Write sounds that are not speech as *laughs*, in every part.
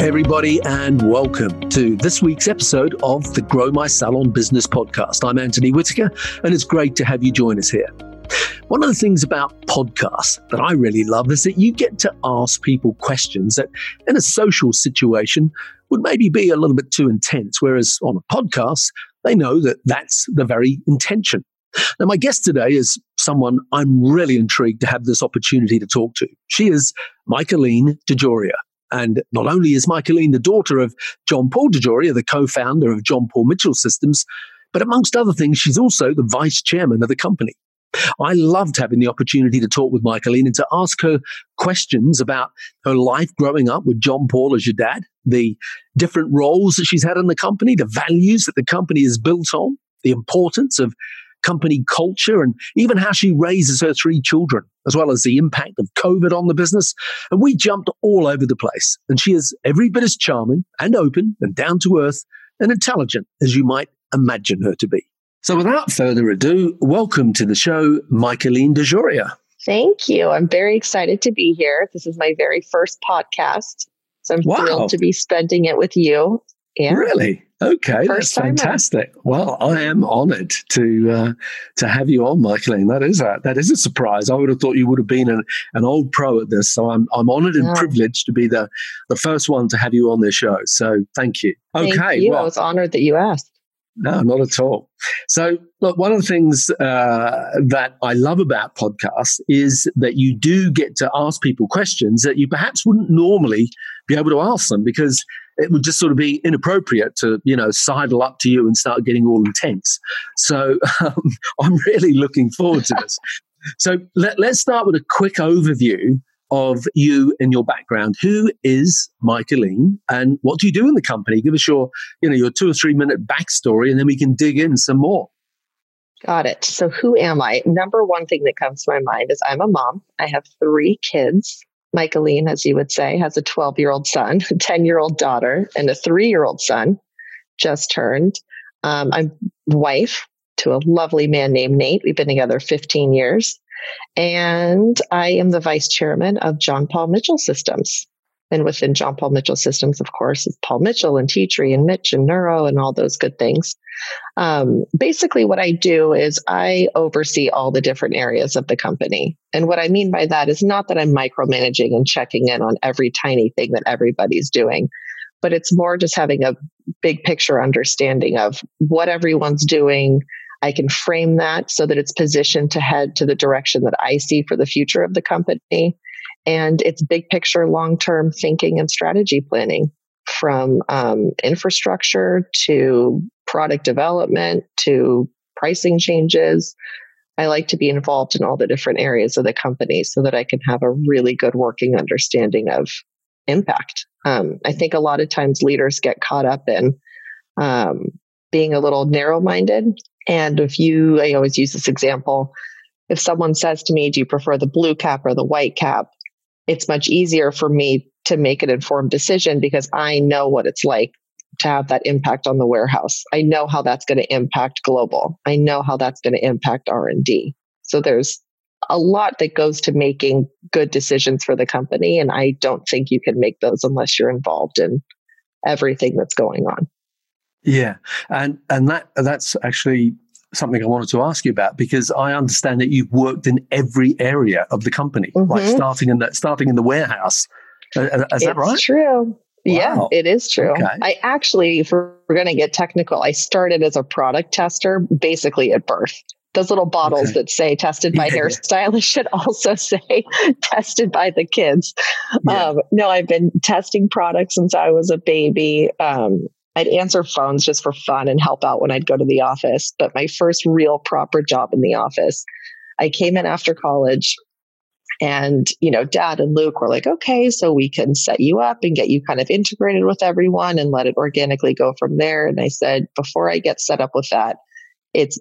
Hey, everybody, and welcome to this week's episode of the Grow My Salon Business podcast. I'm Anthony Whitaker, and it's great to have you join us here. One of the things about podcasts that I really love is that you get to ask people questions that, in a social situation, would maybe be a little bit too intense, whereas on a podcast, they know that that's the very intention. Now, my guest today is someone I'm really intrigued to have this opportunity to talk to. She is Michaeline DeJoria. And not only is Michaeline the daughter of John Paul DeJoria, the co founder of John Paul Mitchell Systems, but amongst other things, she's also the vice chairman of the company. I loved having the opportunity to talk with Michaeline and to ask her questions about her life growing up with John Paul as your dad, the different roles that she's had in the company, the values that the company is built on, the importance of company culture, and even how she raises her three children, as well as the impact of COVID on the business. And we jumped all over the place. And she is every bit as charming and open and down to earth and intelligent as you might imagine her to be. So without further ado, welcome to the show, Michaeline DeJoria. Thank you. I'm very excited to be here. This is my very first podcast. So I'm wow. thrilled to be spending it with you. Yeah. Really? Okay, First that's fantastic. Well, I am honoured to uh, to have you on, Michaeline. That is a that is a surprise. I would have thought you would have been an, an old pro at this. So I'm I'm honoured and yeah. privileged to be the the first one to have you on this show. So thank you. Okay, thank you. Well, I was honoured that you asked. No, not at all. So, look, one of the things uh, that I love about podcasts is that you do get to ask people questions that you perhaps wouldn't normally be able to ask them because it would just sort of be inappropriate to, you know, sidle up to you and start getting all intense. So *laughs* um, I'm really looking forward to this. so let, let's start with a quick overview of you and your background. Who is Michaeline and what do you do in the company? Give us your, you know, your two or three minute backstory and then we can dig in some more. Got it. So who am I? Number one thing that comes to my mind is I'm a mom. I have three kids. Michaeline, as you would say, has a 12 year old son, a 10 year old daughter, and a three year old son just turned. Um, I'm wife to a lovely man named Nate. We've been together 15 years. And I am the vice chairman of John Paul Mitchell Systems. And within John Paul Mitchell Systems, of course, is Paul Mitchell and Tea Tree and Mitch and Neuro and all those good things. Um, basically, what I do is I oversee all the different areas of the company. And what I mean by that is not that I'm micromanaging and checking in on every tiny thing that everybody's doing, but it's more just having a big picture understanding of what everyone's doing, I can frame that so that it's positioned to head to the direction that I see for the future of the company. And it's big picture, long term thinking and strategy planning from um, infrastructure to product development to pricing changes. I like to be involved in all the different areas of the company so that I can have a really good working understanding of impact. Um, I think a lot of times leaders get caught up in um, being a little narrow minded and if you, I always use this example. If someone says to me, Do you prefer the blue cap or the white cap? It's much easier for me to make an informed decision because I know what it's like to have that impact on the warehouse. I know how that's going to impact global. I know how that's going to impact R&D. So there's a lot that goes to making good decisions for the company and I don't think you can make those unless you're involved in everything that's going on. Yeah, and and that that's actually something I wanted to ask you about because I understand that you've worked in every area of the company, mm-hmm. like starting in the starting in the warehouse. Uh, uh, is it's that right? True. Wow. Yeah, it is true. Okay. I actually, if we're going to get technical, I started as a product tester basically at birth. Those little bottles okay. that say tested by yeah. hairstylists *laughs* should also say tested by the kids. Yeah. Um, no, I've been testing products since I was a baby. Um, I'd answer phones just for fun and help out when I'd go to the office. But my first real proper job in the office, I came in after college And, you know, dad and Luke were like, okay, so we can set you up and get you kind of integrated with everyone and let it organically go from there. And I said, before I get set up with that, it's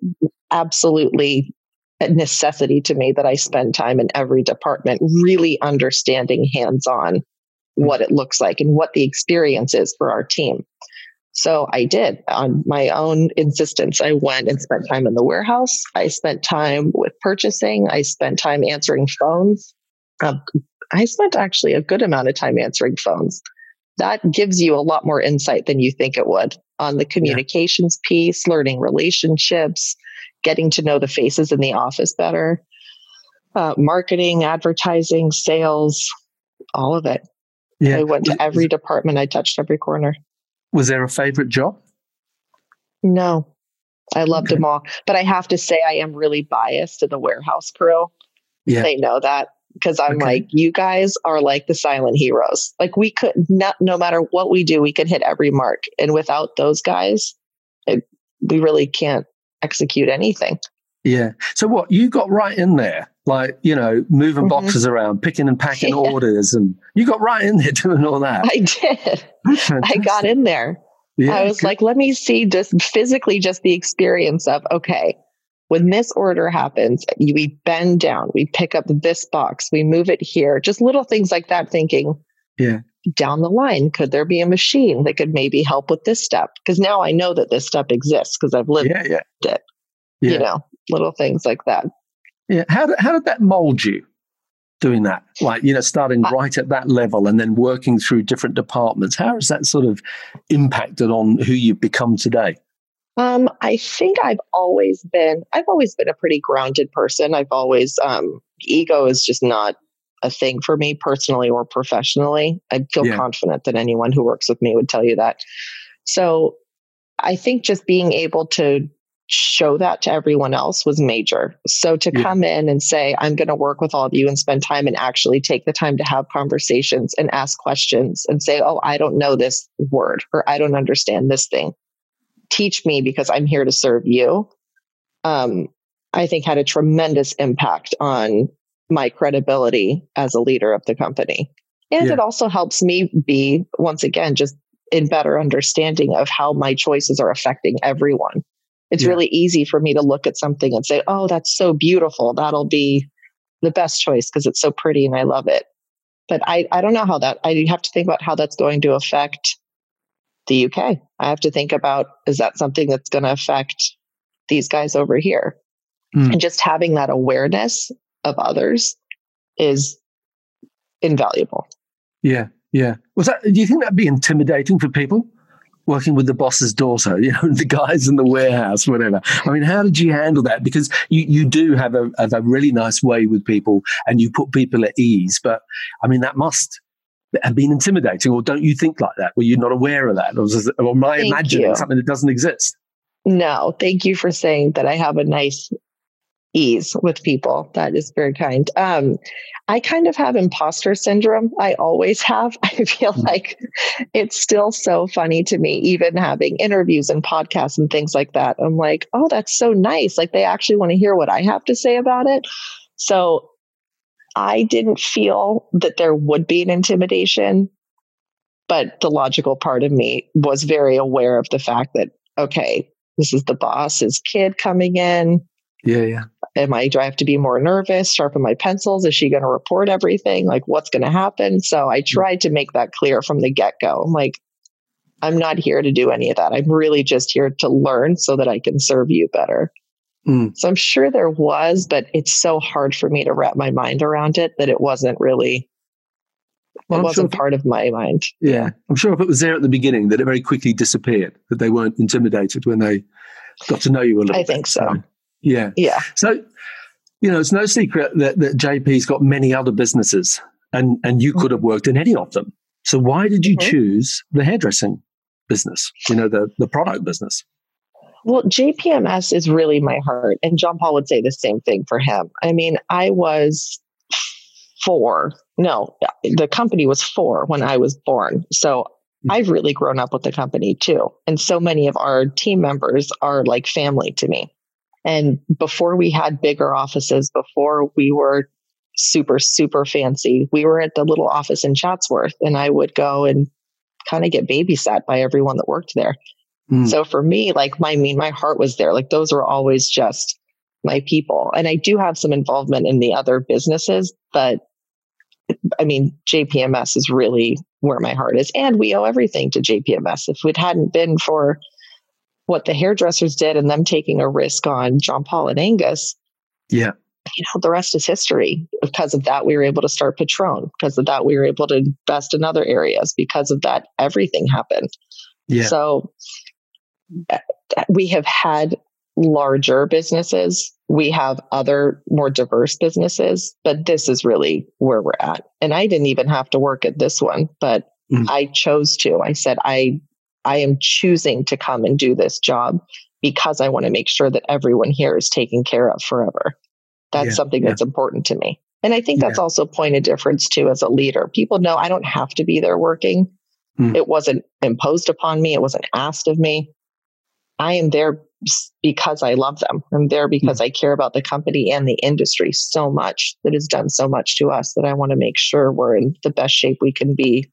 absolutely a necessity to me that I spend time in every department really understanding hands on what it looks like and what the experience is for our team. So I did on my own insistence. I went and spent time in the warehouse. I spent time with purchasing. I spent time answering phones. Um, I spent actually a good amount of time answering phones. That gives you a lot more insight than you think it would on the communications yeah. piece, learning relationships, getting to know the faces in the office better, uh, marketing, advertising, sales, all of it. Yeah. I went to every department. I touched every corner. Was there a favorite job? No, I loved okay. them all. But I have to say, I am really biased to the warehouse crew. Yeah. They know that because I'm okay. like, you guys are like the silent heroes. Like we could not, no matter what we do, we could hit every mark. And without those guys, it, we really can't execute anything. Yeah. So what you got right in there, like you know, moving mm-hmm. boxes around, picking and packing *laughs* yeah. orders, and you got right in there *laughs* doing all that. I did. I got in there. Yeah, I was good. like, let me see just physically just the experience of okay, when this order happens, we bend down, we pick up this box, we move it here, just little things like that. Thinking, yeah, down the line, could there be a machine that could maybe help with this step? Because now I know that this step exists because I've lived yeah, yeah. it. Yeah. You know, little things like that. Yeah. How did, how did that mold you doing that? Like, you know, starting uh, right at that level and then working through different departments. How has that sort of impacted on who you've become today? Um, I think I've always been, I've always been a pretty grounded person. I've always, um, ego is just not a thing for me personally or professionally. I feel yeah. confident that anyone who works with me would tell you that. So I think just being able to show that to everyone else was major. So to yeah. come in and say, I'm going to work with all of you and spend time and actually take the time to have conversations and ask questions and say, Oh, I don't know this word or I don't understand this thing. Teach me because I'm here to serve you. Um, I think had a tremendous impact on my credibility as a leader of the company. And yeah. it also helps me be, once again, just in better understanding of how my choices are affecting everyone. It's yeah. really easy for me to look at something and say, oh, that's so beautiful. That'll be the best choice because it's so pretty and I love it. But I, I don't know how that, I have to think about how that's going to affect the UK. I have to think about is that something that's going to affect these guys over here? Mm. And just having that awareness of others is invaluable. Yeah, yeah. Was that? Do you think that'd be intimidating for people? Working with the boss's daughter, *laughs* you know, the guys in the warehouse, whatever. I mean, how did you handle that? Because you, you do have a, have a really nice way with people and you put people at ease. But I mean, that must have been intimidating, or don't you think like that? Were you not aware of that? Or, was, or am I thank imagining you. something that doesn't exist? No, thank you for saying that I have a nice ease with people. That is very kind. Um, I kind of have imposter syndrome. I always have. *laughs* I feel mm. like it's still so funny to me, even having interviews and podcasts and things like that. I'm like, oh, that's so nice. Like they actually want to hear what I have to say about it. So I didn't feel that there would be an intimidation, but the logical part of me was very aware of the fact that, okay, this is the boss's kid coming in yeah, yeah. Am I, do I have to be more nervous, sharpen my pencils? Is she going to report everything? Like, what's going to happen? So I mm. tried to make that clear from the get go. I'm like, I'm not here to do any of that. I'm really just here to learn so that I can serve you better. Mm. So I'm sure there was, but it's so hard for me to wrap my mind around it that it wasn't really, well, it I'm wasn't sure part of my mind. Yeah. I'm sure if it was there at the beginning, that it very quickly disappeared, that they weren't intimidated when they got to know you a little I bit. think so. Yeah. Yeah. So, you know, it's no secret that, that JP's got many other businesses and, and you could have worked in any of them. So why did you mm-hmm. choose the hairdressing business, you know, the, the product business? Well, JPMS is really my heart. And John Paul would say the same thing for him. I mean, I was four. No, the company was four when I was born. So mm-hmm. I've really grown up with the company too. And so many of our team members are like family to me. And before we had bigger offices, before we were super, super fancy. We were at the little office in Chatsworth, and I would go and kind of get babysat by everyone that worked there. Mm. So for me, like my I mean, my heart was there. Like those were always just my people. And I do have some involvement in the other businesses, but I mean, JPMS is really where my heart is. And we owe everything to JPMS. If it hadn't been for what the hairdressers did and them taking a risk on John Paul and Angus, yeah. You know, the rest is history. Because of that, we were able to start Patron. Because of that, we were able to invest in other areas. Because of that, everything happened. Yeah. So we have had larger businesses. We have other more diverse businesses, but this is really where we're at. And I didn't even have to work at this one, but mm. I chose to. I said, I, I am choosing to come and do this job because I want to make sure that everyone here is taken care of forever. That's yeah, something that's yeah. important to me. And I think that's yeah. also a point of difference too as a leader. People know I don't have to be there working. Mm. It wasn't imposed upon me. It wasn't asked of me. I am there because I love them. I'm there because mm I care about the company and the industry so much that has done so much to us that I want to make sure we're in the best shape we can be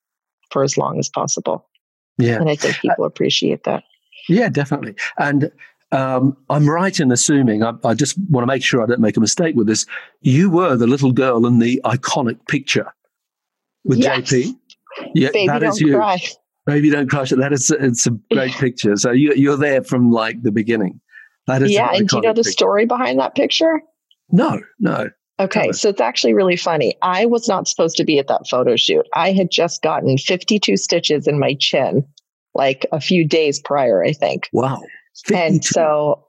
for as long as possible. Yeah. And I think people uh, appreciate that. Yeah, definitely. And um, I'm right in assuming, I, I, just want to make sure I don't make a mistake with this. You were the little girl in the iconic picture with yes. JP. Yeah, Baby, that is you. Cry. Baby don't crush it. That is it's a great *laughs* picture. So you you're there from like the beginning. That is yeah. And do you know the picture. story behind that picture? No, no. Okay, so it's actually really funny. I was not supposed to be at that photo shoot. I had just gotten 52 stitches in my chin like a few days prior, I think. Wow. 52. And so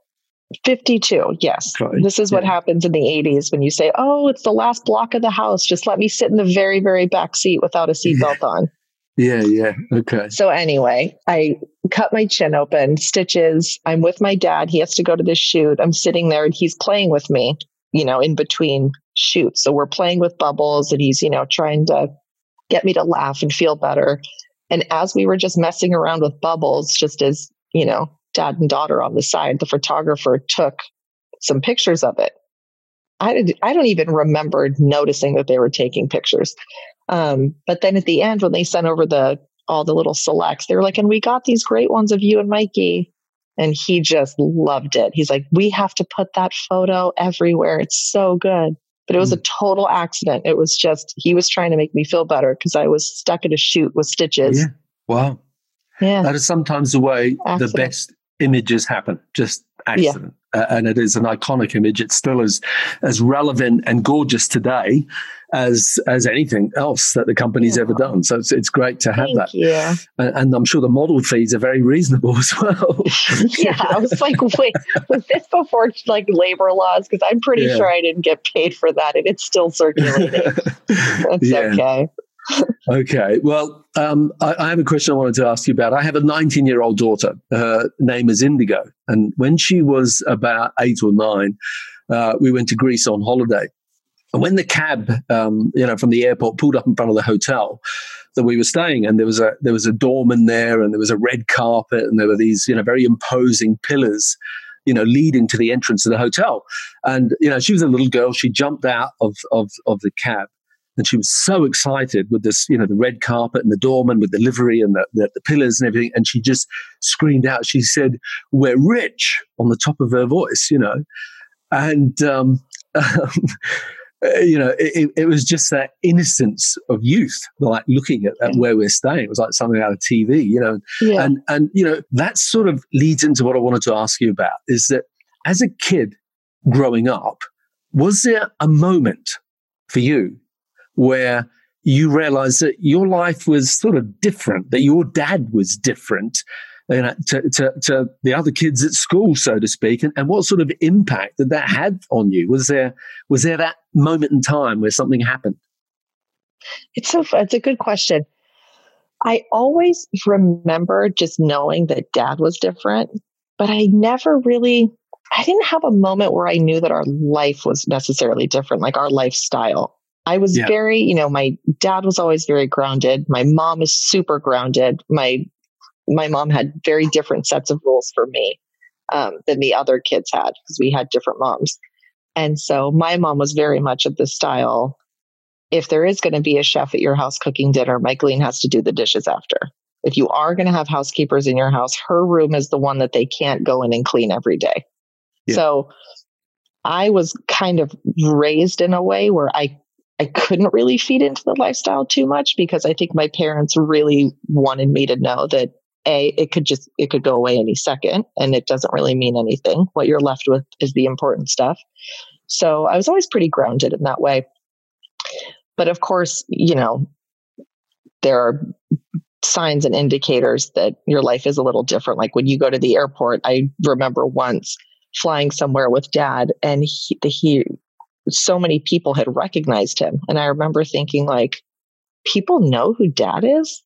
52, yes. Okay. This is yeah. what happens in the 80s when you say, oh, it's the last block of the house. Just let me sit in the very, very back seat without a *laughs* seatbelt on. Yeah, yeah. Okay. So anyway, I cut my chin open, stitches. I'm with my dad. He has to go to this shoot. I'm sitting there and he's playing with me, you know, in between shoots. So we're playing with bubbles and he's, you know, trying to get me to laugh and feel better. And as we were just messing around with bubbles, just as, you know, dad and daughter on the side, the photographer took some pictures of it. I, did, I don't even remember noticing that they were taking pictures. Um, but then at the end, when they sent over the all the little selects, they were like, and we got these great ones of you and Mikey. And he just loved it. He's like, we have to put that photo everywhere. It's so good. But it was mm. a total accident. It was just, he was trying to make me feel better because I was stuck at a shoot with stitches. Yeah. Wow. Yeah. That is sometimes the way accident. the best images happen. Just accident. Yeah. Uh, and it is an iconic image. It's still as as relevant and gorgeous today as as anything else that the company's yeah. ever done. So it's, it's great to have Thank that. Yeah. And, and, I'm sure the model fees are very reasonable *laughs* as well. *laughs* yeah, I was like, wait, was this before like labor laws? Because I'm pretty yeah. sure I didn't get paid for that, and it's still circulating. *laughs* That's okay okay. Well, um, I, I, have a question I wanted to ask you about. I have a 19 year old daughter. Her name is Indigo. And when she was about eight or nine, uh, we went to Greece on holiday. And when the cab, um, you know, from the airport pulled up in front of the hotel that we were staying and there was a there was a doorman there, and there was a red carpet, and there were these, you know, very imposing pillars, you know, leading to the entrance of the hotel. And you know, she was a little girl. She jumped out of of of the cab, and she was so excited with this, you know, the red carpet and the doorman with the livery and the, the, the pillars and everything. And she just screamed out, she said, We're rich on the top of her voice, you know. And, um, *laughs* you know, it, it, was just that innocence of youth, like looking at, at, where we're staying. It was like something out of TV, you know. Yeah. And and you know that sort of leads into what I wanted to ask you about is that as a kid growing up, was there a moment for you where you realize that your life was sort of different, that your dad was different you know, to, to, to, the other kids at school, so to speak, and, and what sort of impact did that have on you? Was there was there that moment in time where something happened? It's so it's a good question. I always remember just knowing that dad was different, but I never really I didn't have a moment where I knew that our life was necessarily different, like our lifestyle. I was yeah. very, you know, my dad was always very grounded. My mom is super grounded. My my mom had very different sets of rules for me um, than the other kids had because we had different moms. And so my mom was very much of the style if there is going to be a chef at your house cooking dinner, Michaeline has to do the dishes after. If you are going to have housekeepers in your house, her room is the one that they can't go in and clean every day. Yeah. So I was kind of raised in a way where I I couldn't really feed into the lifestyle too much because I think my parents really wanted me to know that a it could just it could go away any second and it doesn't really mean anything. What you're left with is the important stuff. So I was always pretty grounded in that way. But of course, you know, there are signs and indicators that your life is a little different. Like when you go to the airport, I remember once flying somewhere with dad and he, he so many people had recognized him. And I remember thinking like, people know who dad is?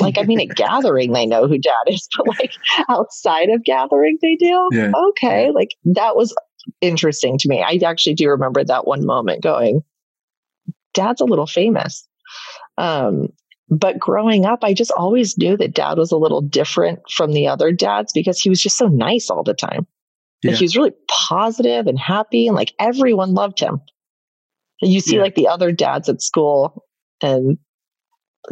like, I mean, at *laughs* gathering, they know who dad is, but like outside of gathering, they do. Yeah. Okay. Like that was interesting to me. I actually do remember that one moment going, dad's a little famous. Um, but growing up, I just always knew that dad was a little different from the other dads because he was just so nice all the time. Yeah. And he was really positive and happy, and like everyone loved him. And you see, yeah. like the other dads at school, and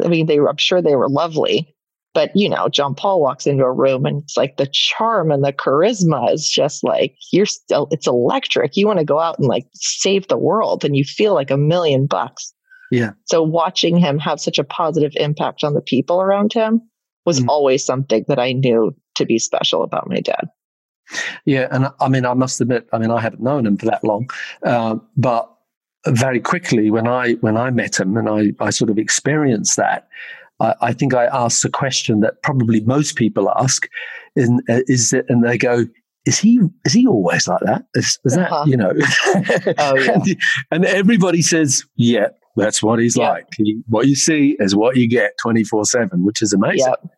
I mean, they were, I'm sure they were lovely, but you know, John Paul walks into a room and it's like the charm and the charisma is just like, you're still, it's electric. You want to go out and like save the world and you feel like a million bucks. Yeah. So watching him have such a positive impact on the people around him was mm. always something that I knew to be special about my dad. Yeah, and I mean, I must admit, I mean, I haven't known him for that long, uh, but very quickly when I when I met him and I I sort of experienced that, I, I think I asked a question that probably most people ask, in, uh, is it, and they go, is he is he always like that? Is, is uh-huh. that you know? *laughs* oh, yeah. and, and, everybody says, yeah, that's what he's like. He, what you see is what you get 24 7, which is amazing. Yep.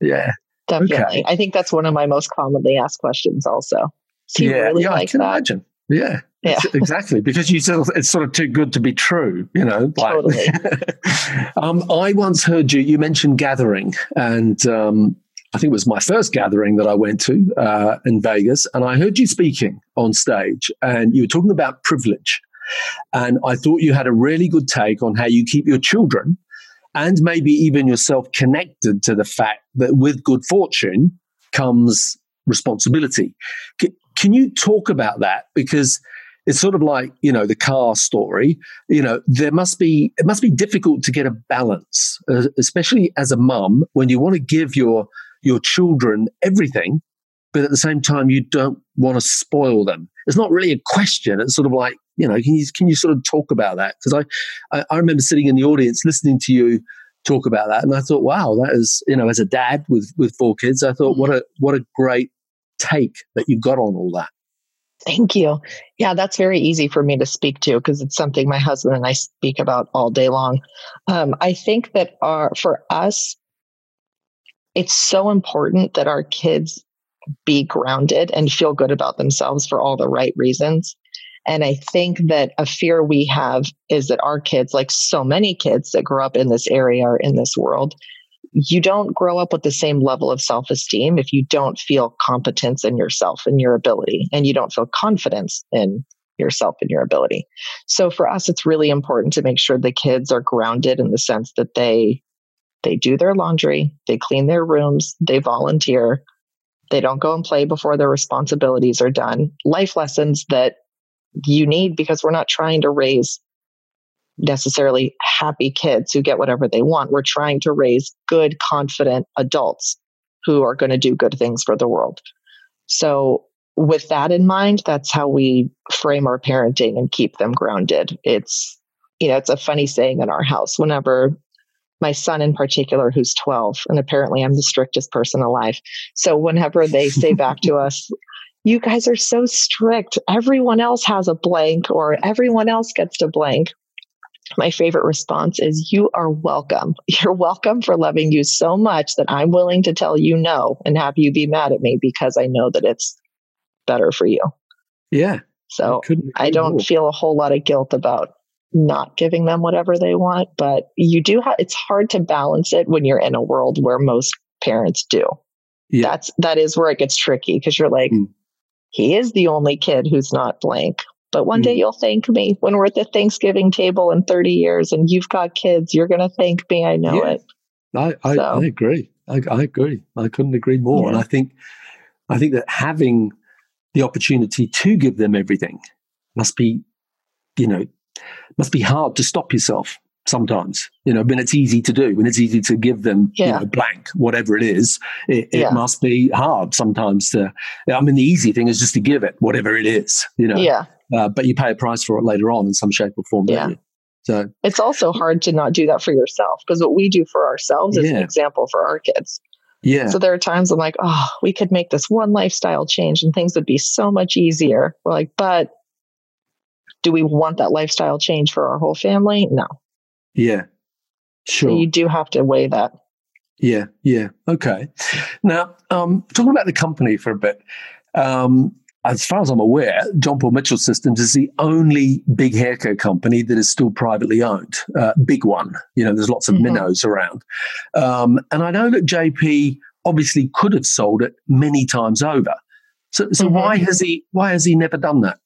Yeah. Definitely. Okay. I think that's one of my most commonly asked questions also. yeah, really yeah, like I can that? imagine. Yeah. Yeah. exactly. Because you said it's sort of too good to be true, you know. Like, totally. *laughs* um, I once heard you, you mentioned gathering, and um, I think it was my first gathering that I went to uh, in Vegas, and I heard you speaking on stage, and you were talking about privilege. And I thought you had a really good take on how you keep your children and maybe even yourself connected to the fact that with good fortune comes responsibility. C- can you talk about that? Because it's sort of like you know the car story you know there must be it must be difficult to get a balance uh, especially as a mum when you want to give your your children everything but at the same time you don't want to spoil them it's not really a question it's sort of like you know, can you can you sort of talk about that? Because I, I, I remember sitting in the audience listening to you talk about that, and I thought, wow, that is you know, as a dad with with four kids, I thought, what a what a great take that you got on all that. Thank you. Yeah, that's very easy for me to speak to because it's something my husband and I speak about all day long. Um, I think that our for us, it's so important that our kids be grounded and feel good about themselves for all the right reasons. And I think that a fear we have is that our kids, like so many kids that grow up in this area or in this world, you don't grow up with the same level of self esteem if you don't feel competence in yourself and your ability, and you don't feel confidence in yourself and your ability. So for us, it's really important to make sure the kids are grounded in the sense that they they do their laundry, they clean their rooms, they volunteer, they don't go and play before their responsibilities are done. Life lessons that you need because we're not trying to raise necessarily happy kids who get whatever they want. We're trying to raise good, confident adults who are going to do good things for the world. So, with that in mind, that's how we frame our parenting and keep them grounded. It's, you know, it's a funny saying in our house. Whenever my son in particular, who's 12, and apparently I'm the strictest person alive. So, whenever they say back to *laughs* us, you guys are so strict. Everyone else has a blank or everyone else gets to blank. My favorite response is, You are welcome. *laughs* You're welcome for loving you so much that I'm willing to tell you no and have you be mad at me because I know that it's better for you. Yeah. So I don't feel a whole lot of guilt about not giving them whatever they want, but you do have, it's hard to balance it when you're in a world where most parents do. Yeah. That's, that is where it gets tricky because you're like, mm he is the only kid who's not blank, but one mm. day you'll thank me when we're at the Thanksgiving table in 30 years and you've got kids. You're going to thank me. I know yeah. it. I, I, so. I agree. I, I, agree. I couldn't agree more. Yeah. And I think, I think that having the opportunity to give them everything must be, you know, must be hard to stop yourself sometimes you know when it's easy to do when it's easy to give them yeah. you know blank whatever it is it, it yeah. must be hard sometimes to i mean the easy thing is just to give it whatever it is you know. Yeah. Uh, but you pay a price for it later on in some shape or form yeah. so it's also hard to not do that for yourself because what we do for ourselves is yeah. an example for our kids. Yeah. So there are times i'm like oh we could make this one lifestyle change and things would be so much easier. We're like but do we want that lifestyle change for our whole family no yeah, sure. So you do have to weigh that. Yeah, yeah. Okay. Now, um, talking about the company for a bit, um, as far as I'm aware, John Paul Mitchell Systems is the only big hair care company that is still privately owned. Uh, big one. You know, there's lots of mm-hmm. minnows around. Um, and I know that JP obviously could have sold it many times over. So, so mm-hmm. why has he why has he never done that?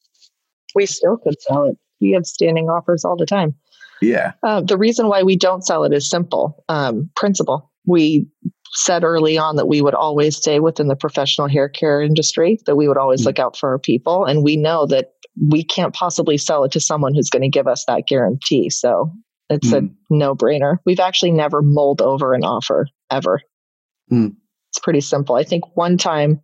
We still could sell it. We have standing offers all the time. Yeah. Uh, the reason why we don't sell it is simple um, principle. We said early on that we would always stay within the professional hair care industry, that we would always mm. look out for our people. And we know that we can't possibly sell it to someone who's going to give us that guarantee. So it's mm. a no brainer. We've actually never mulled over an offer ever. Mm. It's pretty simple. I think one time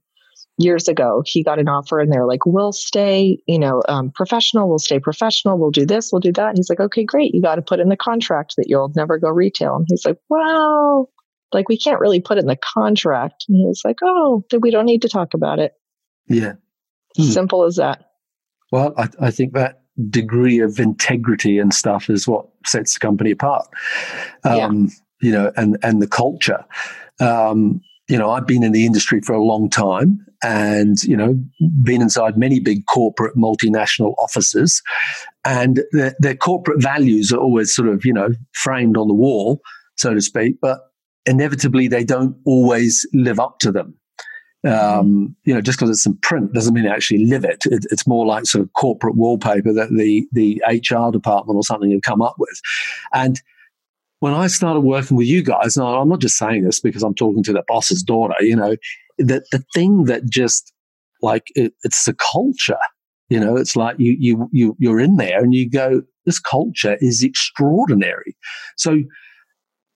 years ago he got an offer and they're like we'll stay you know um, professional we'll stay professional we'll do this we'll do that. And he's like okay great you got to put in the contract that you'll never go retail. And he's like wow like we can't really put it in the contract. And he's like oh then we don't need to talk about it. Yeah. Hmm. simple as that. Well I, I think that degree of integrity and stuff is what sets the company apart. Um, yeah. you know and and the culture. Um, you know, I've been in the industry for a long time and, you know, been inside many big corporate multinational offices. And their, their corporate values are always sort of, you know, framed on the wall, so to speak, but inevitably they don't always live up to them. Um, you know, just because it's in print doesn't mean they actually live it. it. It's more like sort of corporate wallpaper that the the HR department or something have come up with. And when I started working with you guys, and I'm not just saying this because I'm talking to the boss's daughter, you know, the, the thing that just like it, it's the culture, you know, it's like you, you, you, you're in there and you go, this culture is extraordinary. So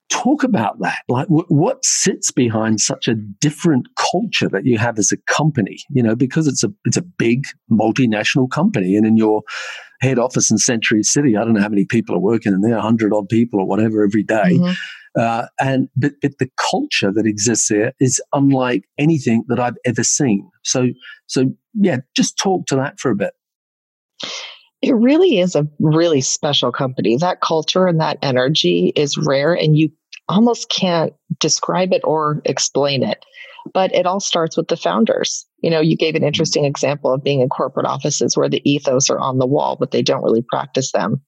talk about that. Like w- what sits behind such a different culture that you have as a company, you know, because it's a, it's a big multinational company and in your, head office in Century City. I don't know how many people are working in there, 100 odd people or whatever every day. Mm-hmm. Uh, and but, but the culture that exists there is unlike anything that I've ever seen. So so yeah, just talk to that for a bit. It really is a really special company. That culture and that energy is rare, and you almost can't describe it or explain it. But it all starts with the founders. You know, you gave an interesting example of being in corporate offices where the ethos are on the wall, but they don't really practice them.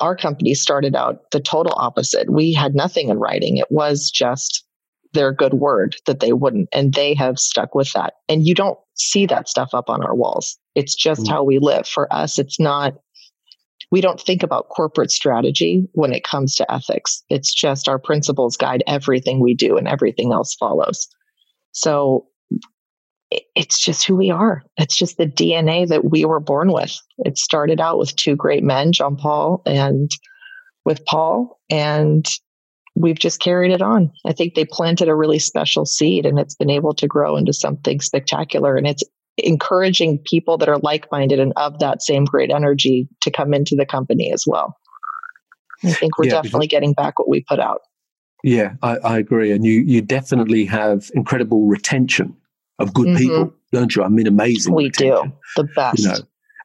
Our company started out the total opposite. We had nothing in writing. It was just their good word that they wouldn't. And they have stuck with that. And you don't see that stuff up on our walls. It's just mm-hmm. how we live. For us, it's not, we don't think about corporate strategy when it comes to ethics. It's just our principles guide everything we do and everything else follows. So it's just who we are. It's just the DNA that we were born with. It started out with two great men, John Paul and with Paul, and we've just carried it on. I think they planted a really special seed and it's been able to grow into something spectacular. And it's encouraging people that are like minded and of that same great energy to come into the company as well. I think we're yeah, definitely getting back what we put out. Yeah, I, I, agree. And you, you definitely have incredible retention of good mm-hmm. people, don't you? I mean, amazing. We retention, do the best. You know,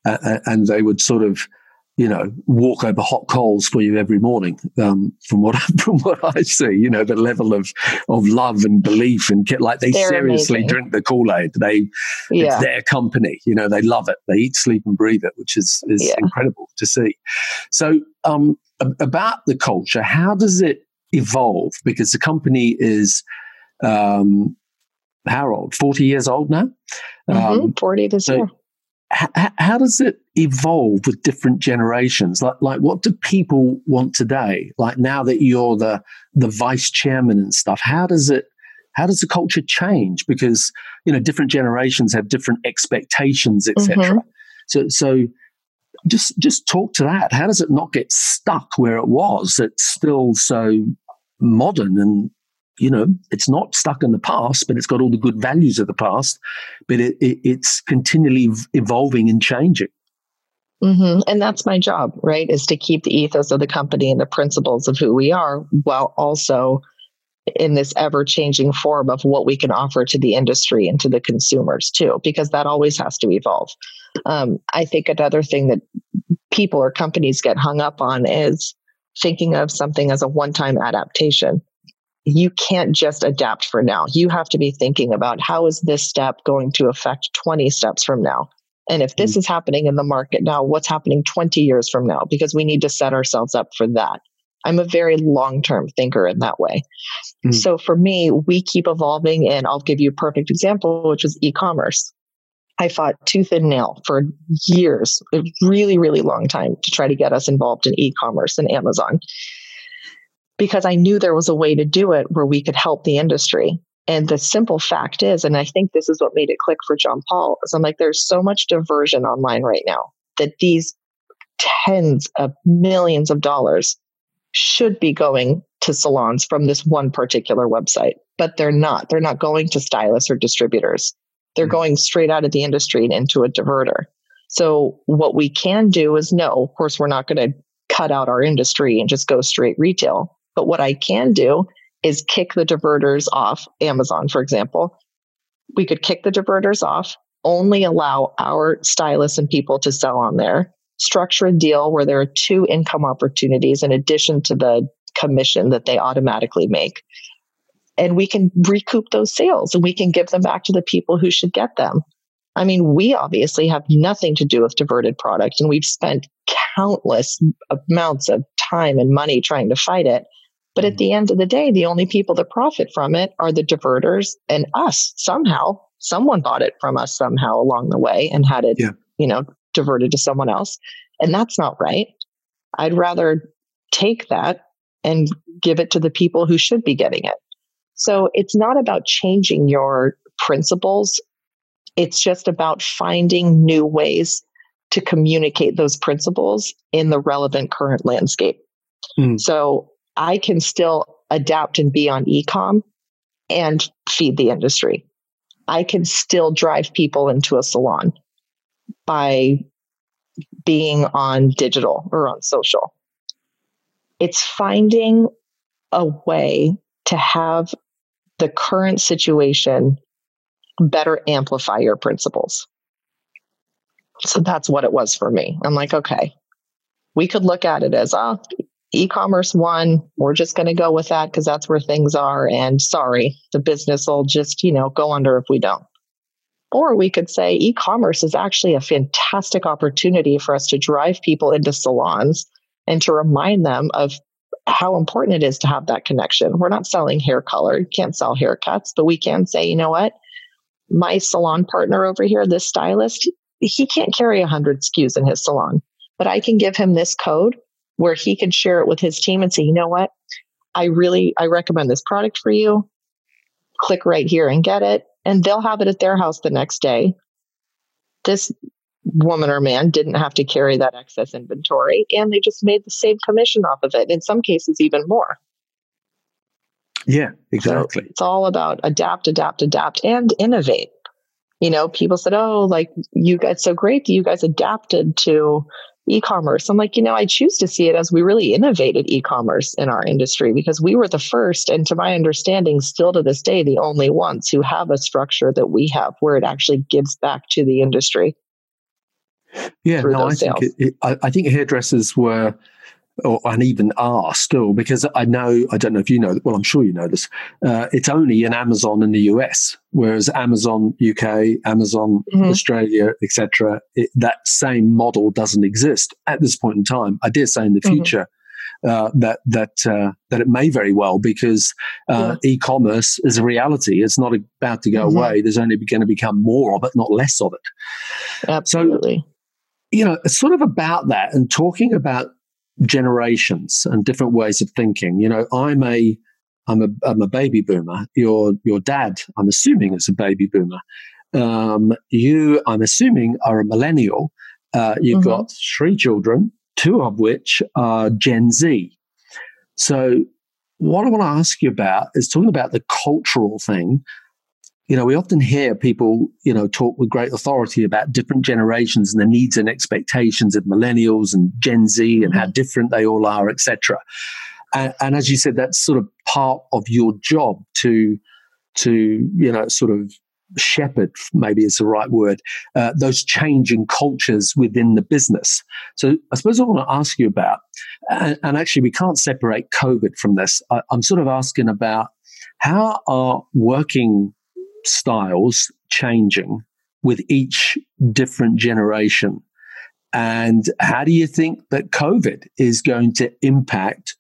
uh, and they would sort of, you know, walk over hot coals for you every morning. Um, from what *laughs* from what I see, you know, the level of of love and belief and like they They're seriously amazing. drink the Kool Aid. They yeah. it's their company. You know, they love it. They eat, sleep, and breathe it, which is is yeah. incredible to see. So, um, about the culture, how does it evolve? Because the company is um, how old? 40 years old now? Mm-hmm, um, 40 this so, year. H- how does it evolve with different generations? Like, like what do people want today? Like now that you're the the vice chairman and stuff, how does it? How does the culture change? Because you know different generations have different expectations, etc. Mm-hmm. So, so just just talk to that. How does it not get stuck where it was? It's still so modern and you know, it's not stuck in the past, but it's got all the good values of the past, but it, it, it's continually evolving and changing. Mm-hmm. And that's my job, right? Is to keep the ethos of the company and the principles of who we are while also in this ever changing form of what we can offer to the industry and to the consumers too, because that always has to evolve. Um, I think another thing that people or companies get hung up on is thinking of something as a one time adaptation you can't just adapt for now. You have to be thinking about how is this step going to affect 20 steps from now? And if this mm. is happening in the market now, what's happening 20 years from now? Because we need to set ourselves up for that. I'm a very long term thinker in that way. Mm. So for me, we keep evolving. And I'll give you a perfect example, which is e commerce. I fought tooth and nail for years, a really, really long time to try to get us involved in e commerce and Amazon because I knew there was a way to do it where we could help the industry. And the simple fact is, and I think this is what made it click for John Paul, is I'm like, there's so much diversion online right now that these tens of millions of dollars should be going to salons from this one particular website, but they're not. They're not going to stylists or distributors. They're mm-hmm. going straight out of the industry and into a diverter. So what we can do is no, of course, we're not going to cut out our industry and just go straight retail. But what I can do is kick the diverters off Amazon, for example. We could kick the diverters off, only allow our stylists and people to sell on there, structure a deal where there are two income opportunities in addition to the commission that they automatically make. And we can recoup those sales and we can give them back to the people who should get them. I mean, we obviously have nothing to do with diverted product, and we've spent countless amounts of time and money trying to fight it. But at mm. the end of the day, the only people that profit from it are the diverters and us. Somehow, someone bought it from us somehow along the way and had it, yeah. you know, diverted to someone else. And that's not right. I'd rather take that and give it to the people who should be getting it. So it's not about changing your principles. It's just about finding new ways to communicate those principles in the relevant current landscape. Mm. So I can still adapt and be on ecom and feed the industry. I can still drive people into a salon by being on digital or on social. It's finding a way to have the current situation better amplify your principles. So that's what it was for me. I'm like, okay, we could look at it as, oh, e-commerce won we're just going to go with that because that's where things are. And sorry the business will just you know go under if we don't. Or we could say e-commerce is actually a fantastic opportunity for us to drive people into salons and to remind them of how important it is to have that connection. We're not selling hair color. You can't sell haircuts but we can say you know what? My salon partner over here this stylist he can't carry 100 SKUs in his salon but i can give him this code where he could share it with his team and say, you know what? I really, I recommend this product for you. Click right here and get it. And they'll have it at their house the next day. This woman or man didn't have to carry that excess inventory and they just made the same commission off of it. In some cases, even more. Yeah, exactly. So it's all about adapt, adapt, adapt, and innovate. You know, people said, oh, like you guys, so great that you guys adapted to e-commerce. I'm like, you know, I choose to see it as we really innovated e-commerce in our industry because we were the first and to my understanding still to this day the only ones who have a structure that we have where it actually gives back to the industry. Yeah, no, I think it, it, I, I think hairdressers were or and even are still because I know I don't know if you know well I'm sure you know this uh, it's only in Amazon in the US whereas Amazon UK Amazon mm-hmm. Australia etc that same model doesn't exist at this point in time I dare say in the mm-hmm. future uh, that that uh, that it may very well because uh, yeah. e-commerce is a reality. It's not about to go mm-hmm. away. There's only going to become more of it, not less of it. Absolutely. So, you know, it's sort of about that and talking about generations and different ways of thinking. You know, I'm a I'm a I'm a baby boomer. Your your dad, I'm assuming, is a baby boomer. Um, you, I'm assuming, are a millennial. Uh, you've mm-hmm. got three children, two of which are Gen Z. So, what I want to ask you about is talking about the cultural thing. You know, we often hear people, you know, talk with great authority about different generations and the needs and expectations of millennials and Gen Z and mm-hmm. how different they all are, etc. And, and as you said, that's sort of part of your job to to you know sort of shepherd, maybe is the right word, uh, those changing cultures within the business. So I suppose I want to ask you about, and, and actually we can't separate COVID from this. I, I'm sort of asking about how are working styles changing with each different generation? And how do you think that COVID is going to impact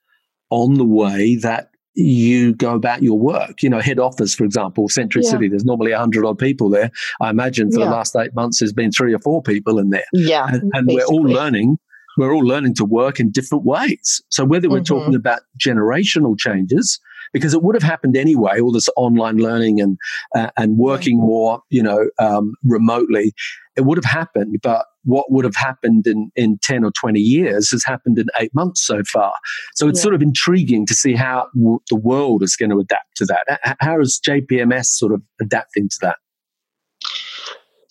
on the way that you go about your work. You know, head office, for example, Century yeah. City, there's normally 100 odd people there. I imagine for yeah. the last eight months, there's been three or four people in there. Yeah. And, and we're all learning. We're all learning to work in different ways. So whether we're mm-hmm. talking about generational changes, because it would have happened anyway, all this online learning and uh, and working more, you know, um, remotely, it would have happened. But what would have happened in, in 10 or 20 years has happened in eight months so far. So it's yeah. sort of intriguing to see how w- the world is going to adapt to that. How is JPMS sort of adapting to that?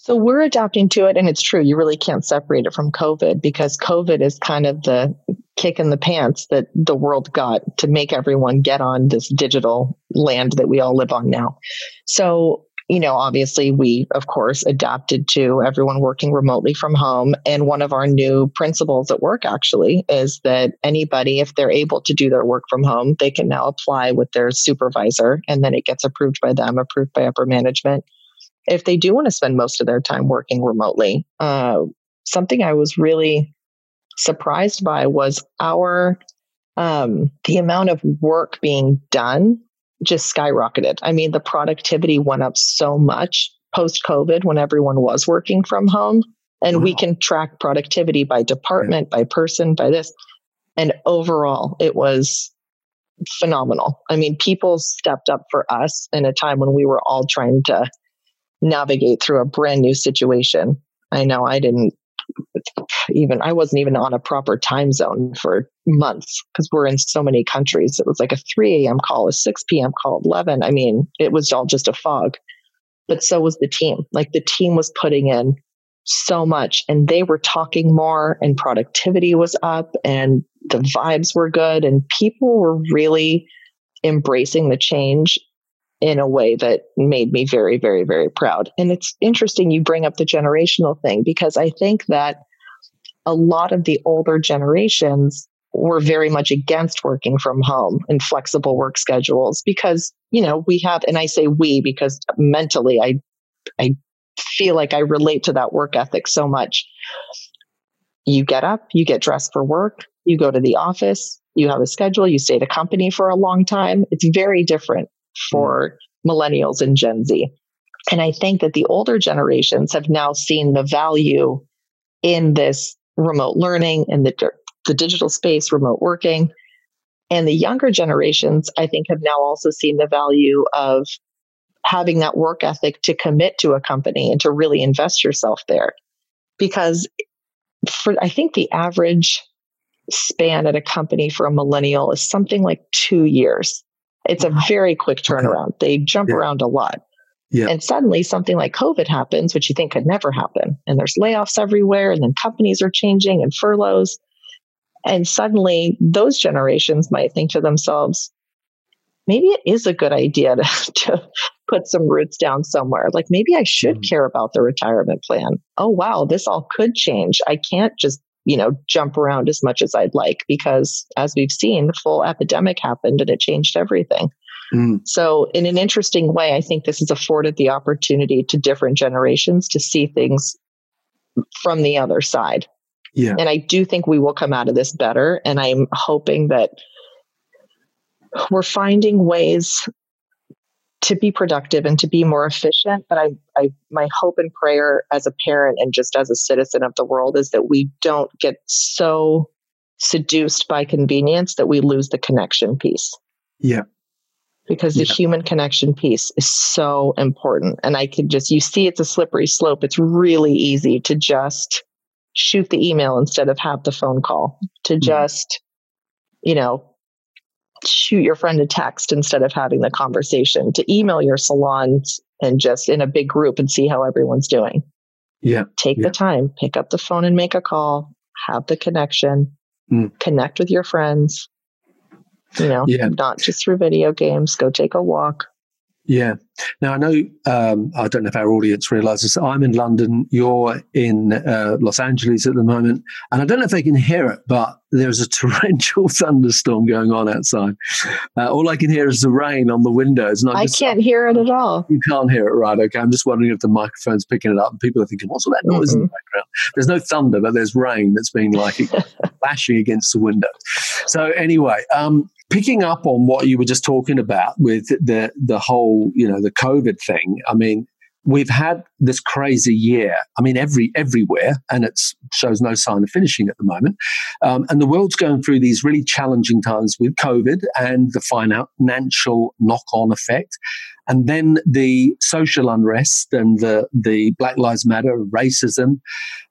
So we're adapting to it, and it's true. You really can't separate it from COVID because COVID is kind of the kick in the pants that the world got to make everyone get on this digital land that we all live on now. So you know, obviously we, of course, adapted to everyone working remotely from home. And one of our new principles at work actually is that anybody, if they're able to do their work from home, they can now apply with their supervisor and then it gets approved by them, approved by upper management. If they do want to spend most of their time working remotely, uh, something I was really surprised by was our um, the amount of work being done just skyrocketed. I mean, the productivity went up so much post COVID when everyone was working from home. And wow. we can track productivity by department, yeah. by person, by this. And overall, it was phenomenal. I mean, people stepped up for us in a time when we were all trying to navigate through a brand new situation. I know I didn't even I wasn't even on a proper time zone for months because we're in so many countries. It was like a 3 a.m. call, a 6 p.m. call, 11. I mean, it was all just a fog. But so was the team. Like the team was putting in so much and they were talking more and productivity was up and the vibes were good and people were really embracing the change in a way that made me very, very, very proud. And it's interesting you bring up the generational thing because I think that a lot of the older generations were very much against working from home and flexible work schedules because, you know, we have, and I say we because mentally I, I feel like I relate to that work ethic so much. You get up, you get dressed for work, you go to the office, you have a schedule, you stay at a company for a long time. It's very different for millennials and Gen Z. And I think that the older generations have now seen the value in this remote learning and the, the digital space, remote working. And the younger generations, I think, have now also seen the value of having that work ethic to commit to a company and to really invest yourself there. Because for, I think the average span at a company for a millennial is something like two years. It's a very quick turnaround. They jump yeah. around a lot. Yeah. And suddenly something like COVID happens, which you think could never happen. And there's layoffs everywhere, and then companies are changing and furloughs. And suddenly those generations might think to themselves, maybe it is a good idea to, *laughs* to put some roots down somewhere. Like maybe I should mm-hmm. care about the retirement plan. Oh, wow, this all could change. I can't just you know, jump around as much as I'd like because as we've seen, the full epidemic happened and it changed everything. Mm. So, in an interesting way, I think this has afforded the opportunity to different generations to see things from the other side. Yeah. And I do think we will come out of this better. And I'm hoping that we're finding ways to be productive and to be more efficient. But I, I, my hope and prayer as a parent and just as a citizen of the world is that we don't get so seduced by convenience that we lose the connection piece. Yeah. Because the yeah. human connection piece is so important. And I could just, you see, it's a slippery slope. It's really easy to just shoot the email instead of have the phone call, to mm-hmm. just, you know, shoot your friend a text instead of having the conversation, to email your salons and just in a big group and see how everyone's doing. Yeah. Take yeah. the time, pick up the phone and make a call, have the connection, mm. connect with your friends, you know, yeah. not just through video games, go take a walk. Yeah. Now I know um, I don't know if our audience realizes I'm in London. You're in uh, Los Angeles at the moment, and I don't know if they can hear it, but there's a *laughs* torrential thunderstorm going on outside. Uh, all I can hear is the rain on the windows, and i just, can't hear it at *laughs* all. You can't hear it, right? Okay. I'm just wondering if the microphone's picking it up, and people are thinking, "What's all that noise mm-hmm. in the background?" There's no thunder, but there's rain that's being like *laughs* flashing against the window. So anyway, um, picking up on what you were just talking about with the the whole you know the covid thing i mean we've had this crazy year i mean every everywhere and it shows no sign of finishing at the moment. Um, and the world's going through these really challenging times with covid and the financial knock-on effect. And then the social unrest and the the black lives matter racism.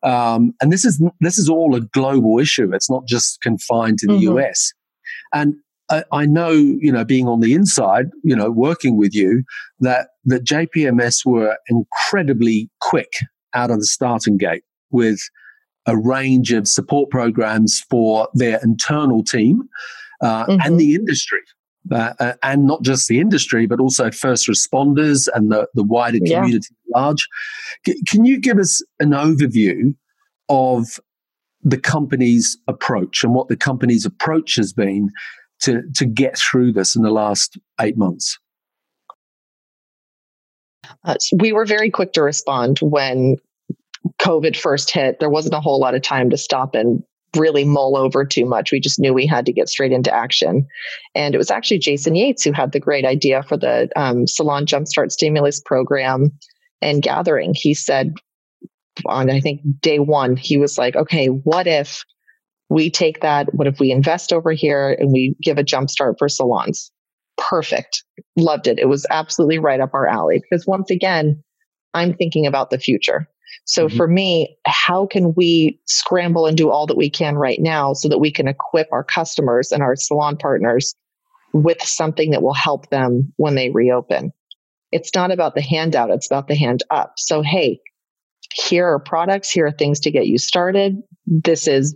Um, and this is this is all a global issue. It's not just confined to the mm-hmm. us and I, I know, you know, being on the inside, you know, working with you, that that JPMS were incredibly quick out of the starting gate with a range of support programs for their internal team uh, mm-hmm. and the industry. Uh, uh, and not just the industry, but also first responders and the, the wider community yeah. at large. C- can you give us an overview of the company's approach and what the company's approach has been to, to get through this in the last eight months? Uh, we were very quick to respond when COVID first hit. There wasn't a whole lot of time to stop and really mull over too much. We just knew we had to get straight into action. And it was actually Jason Yates who had the great idea for the um, Salon Jumpstart Stimulus Program and gathering. He said on, I think, day one, he was like, okay, what if we take that. What if we invest over here and we give a jump start for salons? Perfect. Loved it. It was absolutely right up our alley because once again, I'm thinking about the future. So mm-hmm. for me, how can we scramble and do all that we can right now so that we can equip our customers and our salon partners with something that will help them when they reopen? It's not about the handout, it's about the hand up. So, hey, here are products, here are things to get you started. This is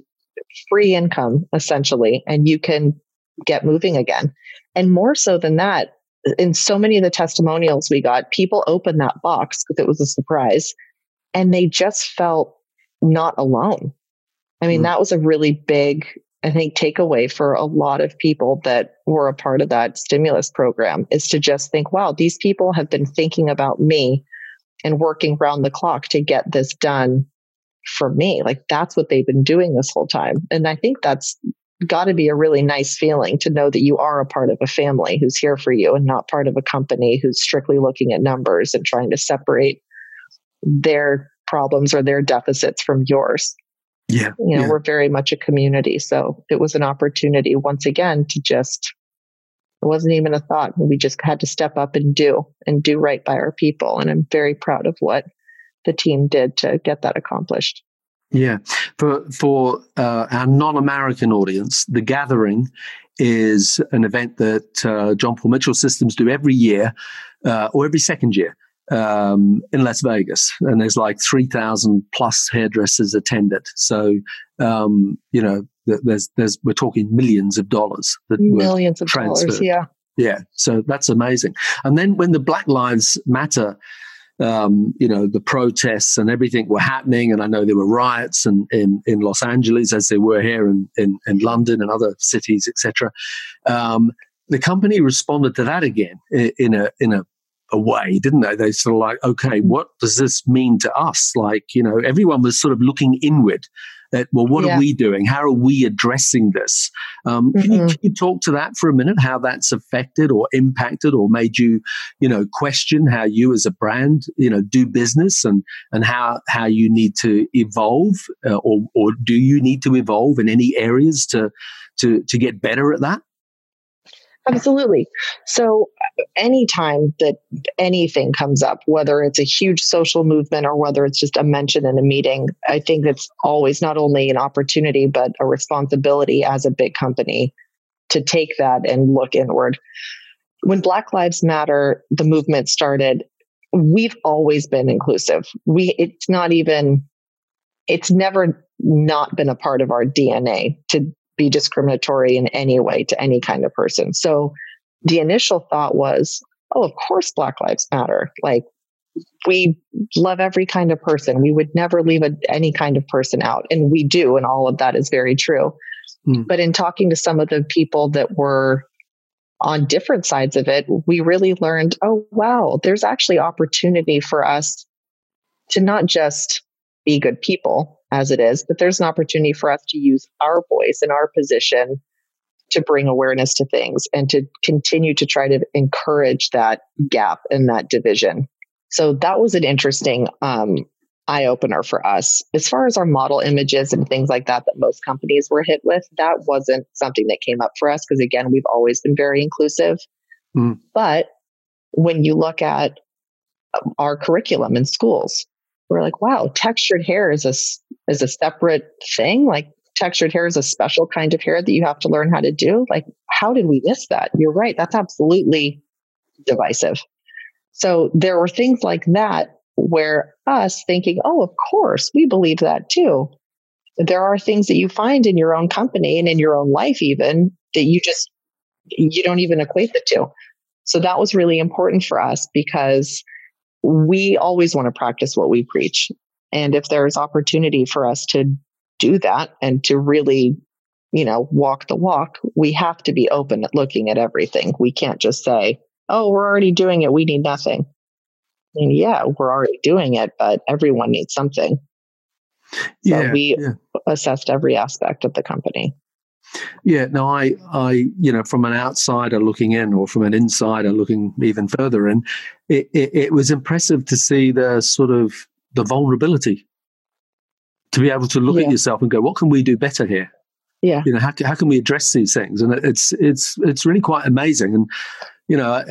free income essentially, and you can get moving again. And more so than that, in so many of the testimonials we got, people opened that box because it was a surprise and they just felt not alone. I mean, mm. that was a really big, I think, takeaway for a lot of people that were a part of that stimulus program is to just think, wow, these people have been thinking about me and working round the clock to get this done for me. Like that's what they've been doing this whole time. And I think that's got to be a really nice feeling to know that you are a part of a family who's here for you and not part of a company who's strictly looking at numbers and trying to separate their problems or their deficits from yours. Yeah. You know, yeah. we're very much a community. So it was an opportunity once again to just, it wasn't even a thought. We just had to step up and do and do right by our people. And I'm very proud of what the team did to get that accomplished. Yeah, for for uh, our non-American audience, the Gathering is an event that uh, John Paul Mitchell Systems do every year uh, or every second year um, in Las Vegas, and there's like three thousand plus hairdressers attended. So um, you know, there's there's we're talking millions of dollars that millions of transferred. dollars, yeah, yeah. So that's amazing. And then when the Black Lives Matter um, you know, the protests and everything were happening. And I know there were riots in, in, in Los Angeles as there were here in, in, in London and other cities, etc. Um, the company responded to that again in a, in a, a way, didn't they? They sort of like, okay, what does this mean to us? Like, you know, everyone was sort of looking inward That well, what yeah. are we doing? How are we addressing this? Um, mm-hmm. can, you, mm-hmm. can, you, talk to that for a minute? How that's affected or impacted or made you, you know, question how you as a brand, you know, do business and and how how you need to evolve uh, or or do you need to evolve in any areas to to to get better at that? Absolutely. So, anytime that anything comes up, whether it's a huge social movement or whether it's just a mention in a meeting, I think it's always not only an opportunity, but a responsibility as a big company to take that and look inward. When Black Lives Matter, the movement started, we've always been inclusive. We, it's not even, it's never not been a part of our DNA to be discriminatory in any way to any kind of person. So the initial thought was, oh, of course, Black Lives Matter. Like, we love every kind of person. We would never leave a, any kind of person out. And we do. And all of that is very true. Mm. But in talking to some of the people that were on different sides of it, we really learned oh, wow, there's actually opportunity for us to not just be good people, as it is, but there's an opportunity for us to use our voice and our position to bring awareness to things and to continue to try to encourage that gap and that division. So that was an interesting um, eye opener for us. As far as our model images and things like that, that most companies were hit with, that wasn't something that came up for us because, again, we've always been very inclusive. Mm. But when you look at our curriculum in schools, we're like, wow, textured hair is a is a separate thing. Like textured hair is a special kind of hair that you have to learn how to do. Like, how did we miss that? You're right. That's absolutely divisive. So there were things like that where us thinking, oh, of course, we believe that too. There are things that you find in your own company and in your own life, even that you just you don't even equate the two. So that was really important for us because we always want to practice what we preach. And if there's opportunity for us to do that and to really, you know, walk the walk, we have to be open at looking at everything. We can't just say, oh, we're already doing it. We need nothing. And yeah, we're already doing it, but everyone needs something. So yeah, we yeah. assessed every aspect of the company. Yeah, no, I, I, you know, from an outsider looking in, or from an insider looking even further in, it, it, it was impressive to see the sort of the vulnerability to be able to look yeah. at yourself and go, what can we do better here? Yeah, you know, how, how can we address these things? And it's it's it's really quite amazing. And you know,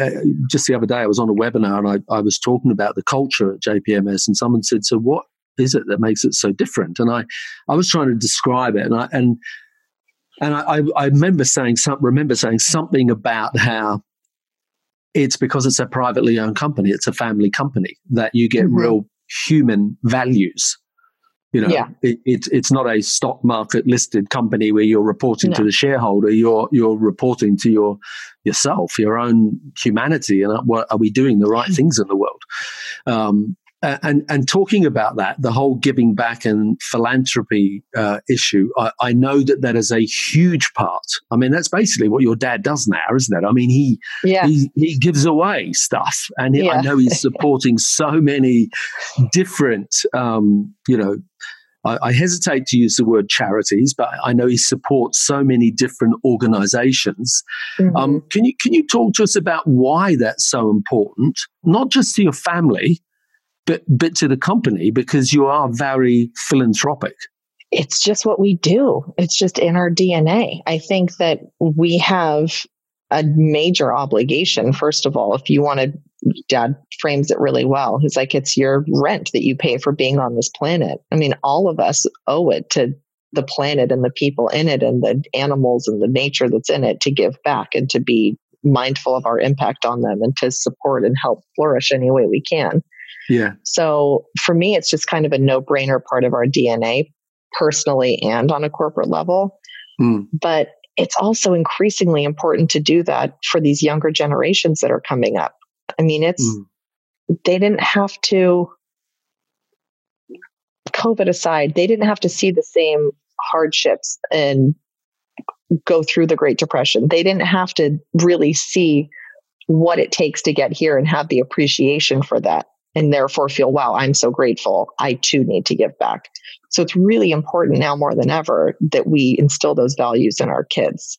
just the other day I was on a webinar and I, I was talking about the culture at JPMS, and someone said, "So what is it that makes it so different?" And I I was trying to describe it, and I and and I, I remember saying some, remember saying something about how it's because it's a privately owned company, it's a family company that you get mm-hmm. real human values. You know, yeah. it, it, it's not a stock market listed company where you're reporting no. to the shareholder. You're you're reporting to your yourself, your own humanity, and what are we doing the right mm-hmm. things in the world? Um, and and talking about that, the whole giving back and philanthropy uh, issue, I, I, know that that is a huge part. I mean, that's basically what your dad does now, isn't it? I mean, he yeah. he, he gives away stuff, and yeah. I know he's supporting so many different, um, you know. I, I hesitate to use the word charities, but I know he supports so many different organizations. Mm-hmm. Um, can you can you talk to us about why that's so important, not just to your family, but but to the company because you are very philanthropic. It's just what we do. It's just in our dna i think that we have a major obligation first of all if you want to dad frames it really well. He's like it's your rent that you pay for being on this planet. I mean all of us owe it to the planet and the people in it and the animals and the nature that's in it to give back and to be mindful of our impact on them and to support and help flourish any way we can yeah. So for me, it's just kind of a no brainer part of our DNA, personally and on a corporate level. Mm. But it's also increasingly important to do that for these younger generations that are coming up. I mean, it's, mm. they didn't have to, COVID aside, they didn't have to see the same hardships and go through the Great Depression. They didn't have to really see what it takes to get here and have the appreciation for that and therefore feel, wow, I'm so grateful. I too need to give back. So it's really important now more than ever that we instill those values in our kids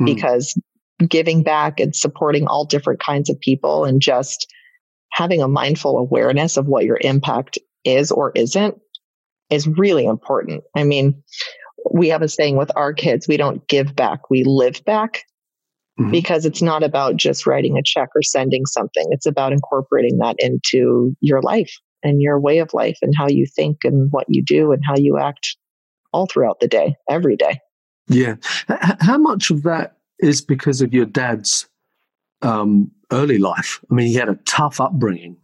mm. because giving back and supporting all different kinds of people and just having a mindful awareness of what your impact is or isn't is really important. I mean, we have a saying with our kids, we don't give back, we live back. Mm-hmm. Because it's not about just writing a check or sending something. It's about incorporating that into your life and your way of life and how you think and what you do and how you act all throughout the day, every day. Yeah. How much of that is because of your dad's um, early life? I mean, he had a tough upbringing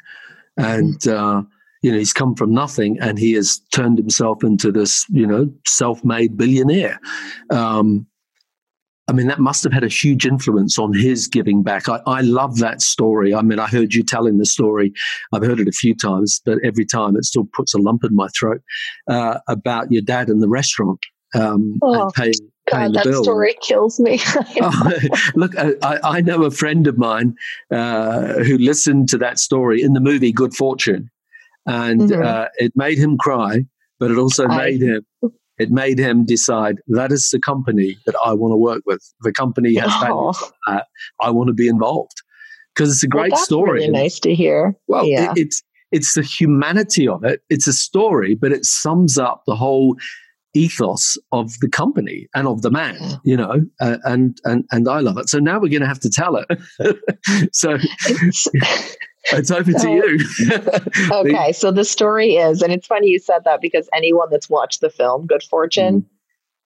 and, mm-hmm. uh, you know, he's come from nothing and he has turned himself into this, you know, self made billionaire. Um, I mean, that must have had a huge influence on his giving back. I, I, love that story. I mean, I heard you telling the story. I've heard it a few times, but every time it still puts a lump in my throat uh, about your dad in the restaurant um, oh, and paying, paying God, that bill. story kills me. oh, *laughs* *laughs* look, I, I, know a friend of mine uh, who listened to that story in the movie Good Fortune and mm-hmm. uh, it made him cry, but it also I, made him it made him decide that is the company that I want to work with. The company has oh. values. I want to be involved because it's a great well, story. Really nice to hear. Well, yeah. it, it's it's the humanity of it. It's a story, but it sums up the whole ethos of the company and of the man you know uh, and and and i love it so now we're going to have to tell it *laughs* so it's over so, to you. *laughs* *laughs* okay, so the story is, and it's funny you said that because anyone that's watched the film Good Fortune mm.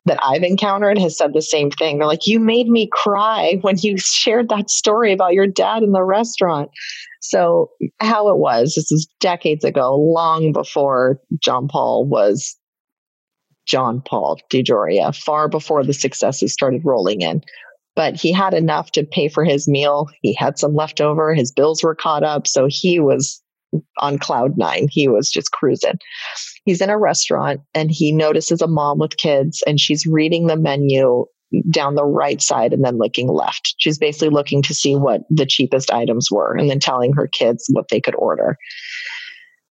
that I've encountered has said the same thing. They're like, "You made me cry when you *laughs* shared that story about your dad in the restaurant." So how it was, this is decades ago, long before John Paul was John Paul DeJoria, far before the successes started rolling in but he had enough to pay for his meal. He had some left over. His bills were caught up. So he was on cloud nine. He was just cruising. He's in a restaurant and he notices a mom with kids and she's reading the menu down the right side and then looking left. She's basically looking to see what the cheapest items were and then telling her kids what they could order.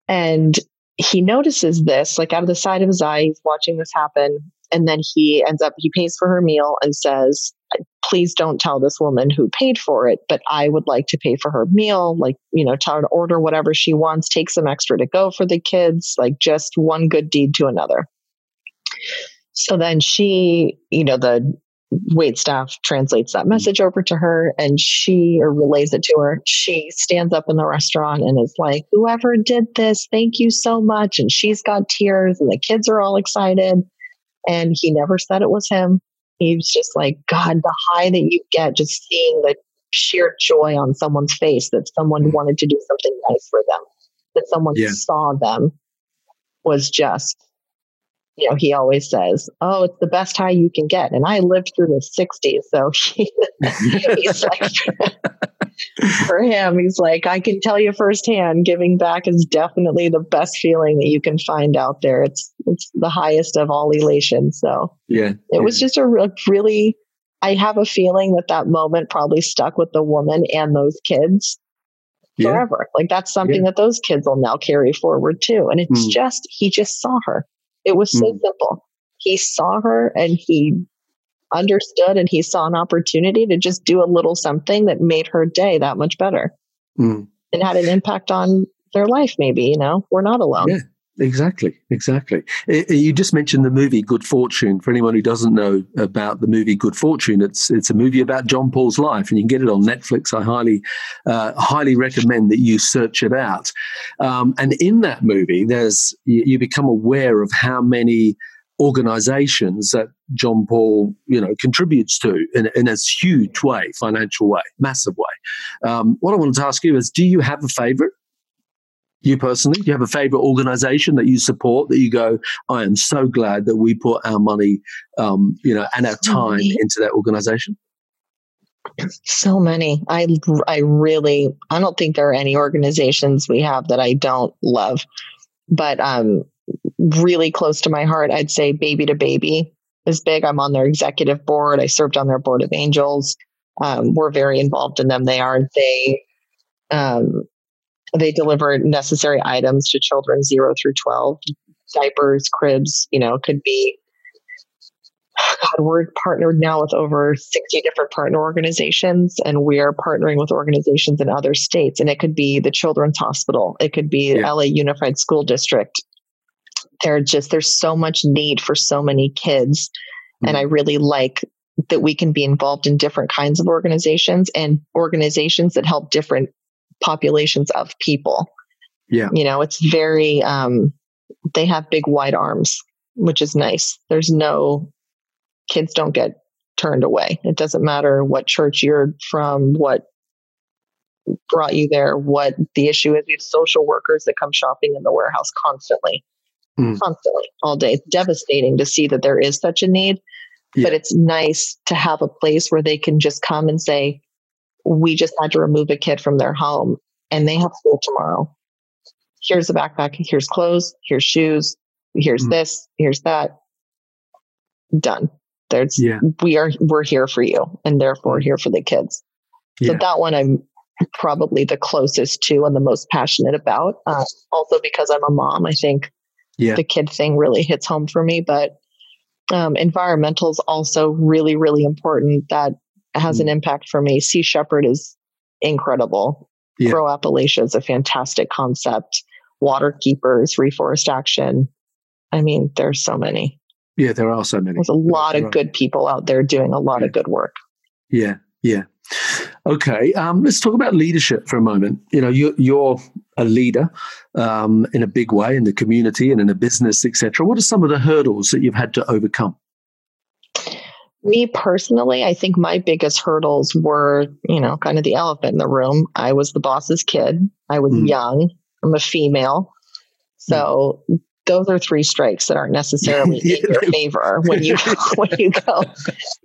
And he notices this, like out of the side of his eye, he's watching this happen. And then he ends up, he pays for her meal and says, please don't tell this woman who paid for it, but I would like to pay for her meal, like, you know, tell her to order whatever she wants, take some extra to go for the kids, like just one good deed to another. So then she, you know, the wait staff translates that mm-hmm. message over to her and she or relays it to her. She stands up in the restaurant and is like, whoever did this, thank you so much. And she's got tears and the kids are all excited. And he never said it was him. He was just like, God, the high that you get just seeing the sheer joy on someone's face that someone wanted to do something nice for them, that someone yeah. saw them was just, you know, he always says, Oh, it's the best high you can get. And I lived through the 60s. So *laughs* he, he's like, *laughs* for him, he's like, I can tell you firsthand, giving back is definitely the best feeling that you can find out there. It's it's the highest of all elation. So yeah, it yeah. was just a re- really. I have a feeling that that moment probably stuck with the woman and those kids yeah. forever. Like that's something yeah. that those kids will now carry forward too. And it's mm. just he just saw her. It was so mm. simple. He saw her and he understood and he saw an opportunity to just do a little something that made her day that much better mm. and had an impact on their life maybe you know we're not alone yeah exactly exactly you just mentioned the movie good fortune for anyone who doesn't know about the movie good fortune it's it's a movie about john paul's life and you can get it on netflix i highly uh, highly recommend that you search it out um, and in that movie there's you, you become aware of how many organizations that John Paul, you know, contributes to in, in a huge way, financial way, massive way. Um, what I wanted to ask you is, do you have a favorite? You personally, do you have a favorite organization that you support that you go, I am so glad that we put our money, um, you know, and our time into that organization? So many. I, I really, I don't think there are any organizations we have that I don't love. But um, really close to my heart, I'd say Baby to Baby is big. I'm on their executive board. I served on their board of angels. Um, we're very involved in them. They are they um, they deliver necessary items to children zero through 12, diapers, cribs, you know, could be. God, we're partnered now with over 60 different partner organizations, and we are partnering with organizations in other states. And it could be the Children's Hospital, it could be yeah. LA Unified School District. There just there's so much need for so many kids, mm-hmm. and I really like that we can be involved in different kinds of organizations and organizations that help different populations of people. Yeah. You know, it's very, um, they have big, wide arms, which is nice. There's no, kids don't get turned away. It doesn't matter what church you're from, what brought you there, what the issue is. We have social workers that come shopping in the warehouse constantly, mm. constantly, all day. It's devastating to see that there is such a need, yeah. but it's nice to have a place where they can just come and say, we just had to remove a kid from their home and they have school tomorrow. Here's a backpack, here's clothes, here's shoes, here's mm-hmm. this, here's that. Done. There's yeah. we are we're here for you and therefore here for the kids. Yeah. So that one I'm probably the closest to and the most passionate about. Uh, also because I'm a mom, I think yeah. the kid thing really hits home for me. But um, environmental is also really, really important. That has an mm. impact for me. Sea Shepherd is incredible. Yeah. Grow Appalachia is a fantastic concept. Water Keepers, Reforest Action. I mean, there's so many. Yeah, there are so many. There's a lot of good people out there doing a lot yeah. of good work. Yeah, yeah. Okay, um, let's talk about leadership for a moment. You know, you're, you're a leader um, in a big way in the community and in a business, etc. What are some of the hurdles that you've had to overcome? Me personally, I think my biggest hurdles were, you know, kind of the elephant in the room. I was the boss's kid. I was mm. young. I'm a female. So mm. those are three strikes that aren't necessarily *laughs* in your favor when you *laughs* *laughs* when you go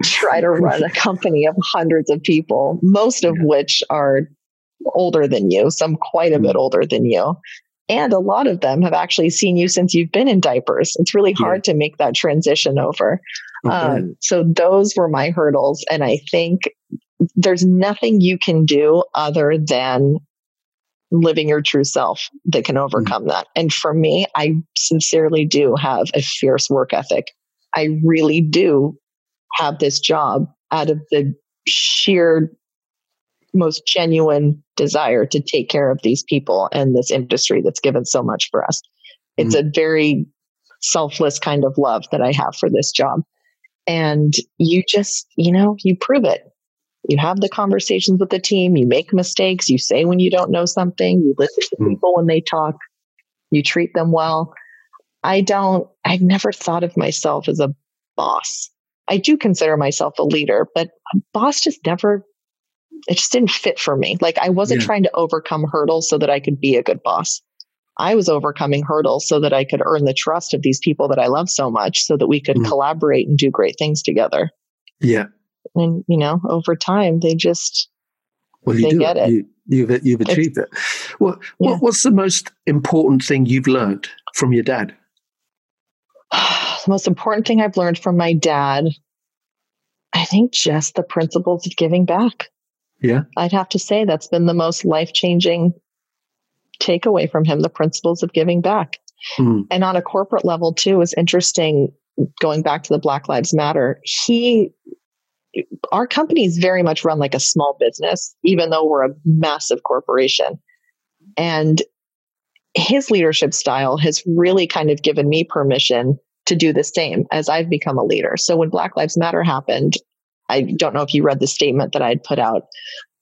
try to run a company of hundreds of people, most of which are older than you, some quite a mm. bit older than you. And a lot of them have actually seen you since you've been in diapers. It's really hard yeah. to make that transition over. Okay. Um, so those were my hurdles. And I think there's nothing you can do other than living your true self that can overcome mm-hmm. that. And for me, I sincerely do have a fierce work ethic. I really do have this job out of the sheer most genuine desire to take care of these people and this industry that's given so much for us. It's mm-hmm. a very selfless kind of love that I have for this job. And you just, you know, you prove it. You have the conversations with the team, you make mistakes, you say when you don't know something, you listen to mm-hmm. people when they talk, you treat them well. I don't, I've never thought of myself as a boss. I do consider myself a leader, but a boss just never it just didn't fit for me. Like I wasn't yeah. trying to overcome hurdles so that I could be a good boss. I was overcoming hurdles so that I could earn the trust of these people that I love so much so that we could mm. collaborate and do great things together. Yeah. And, you know, over time, they just, well, you they do. get it. You, you've, you've achieved it's, it. Well, yeah. what, what's the most important thing you've learned from your dad? *sighs* the most important thing I've learned from my dad, I think just the principles of giving back. Yeah. I'd have to say that's been the most life changing takeaway from him the principles of giving back. Mm. And on a corporate level, too, is interesting. Going back to the Black Lives Matter, he, our company is very much run like a small business, even though we're a massive corporation. And his leadership style has really kind of given me permission to do the same as I've become a leader. So when Black Lives Matter happened, I don't know if you read the statement that I had put out.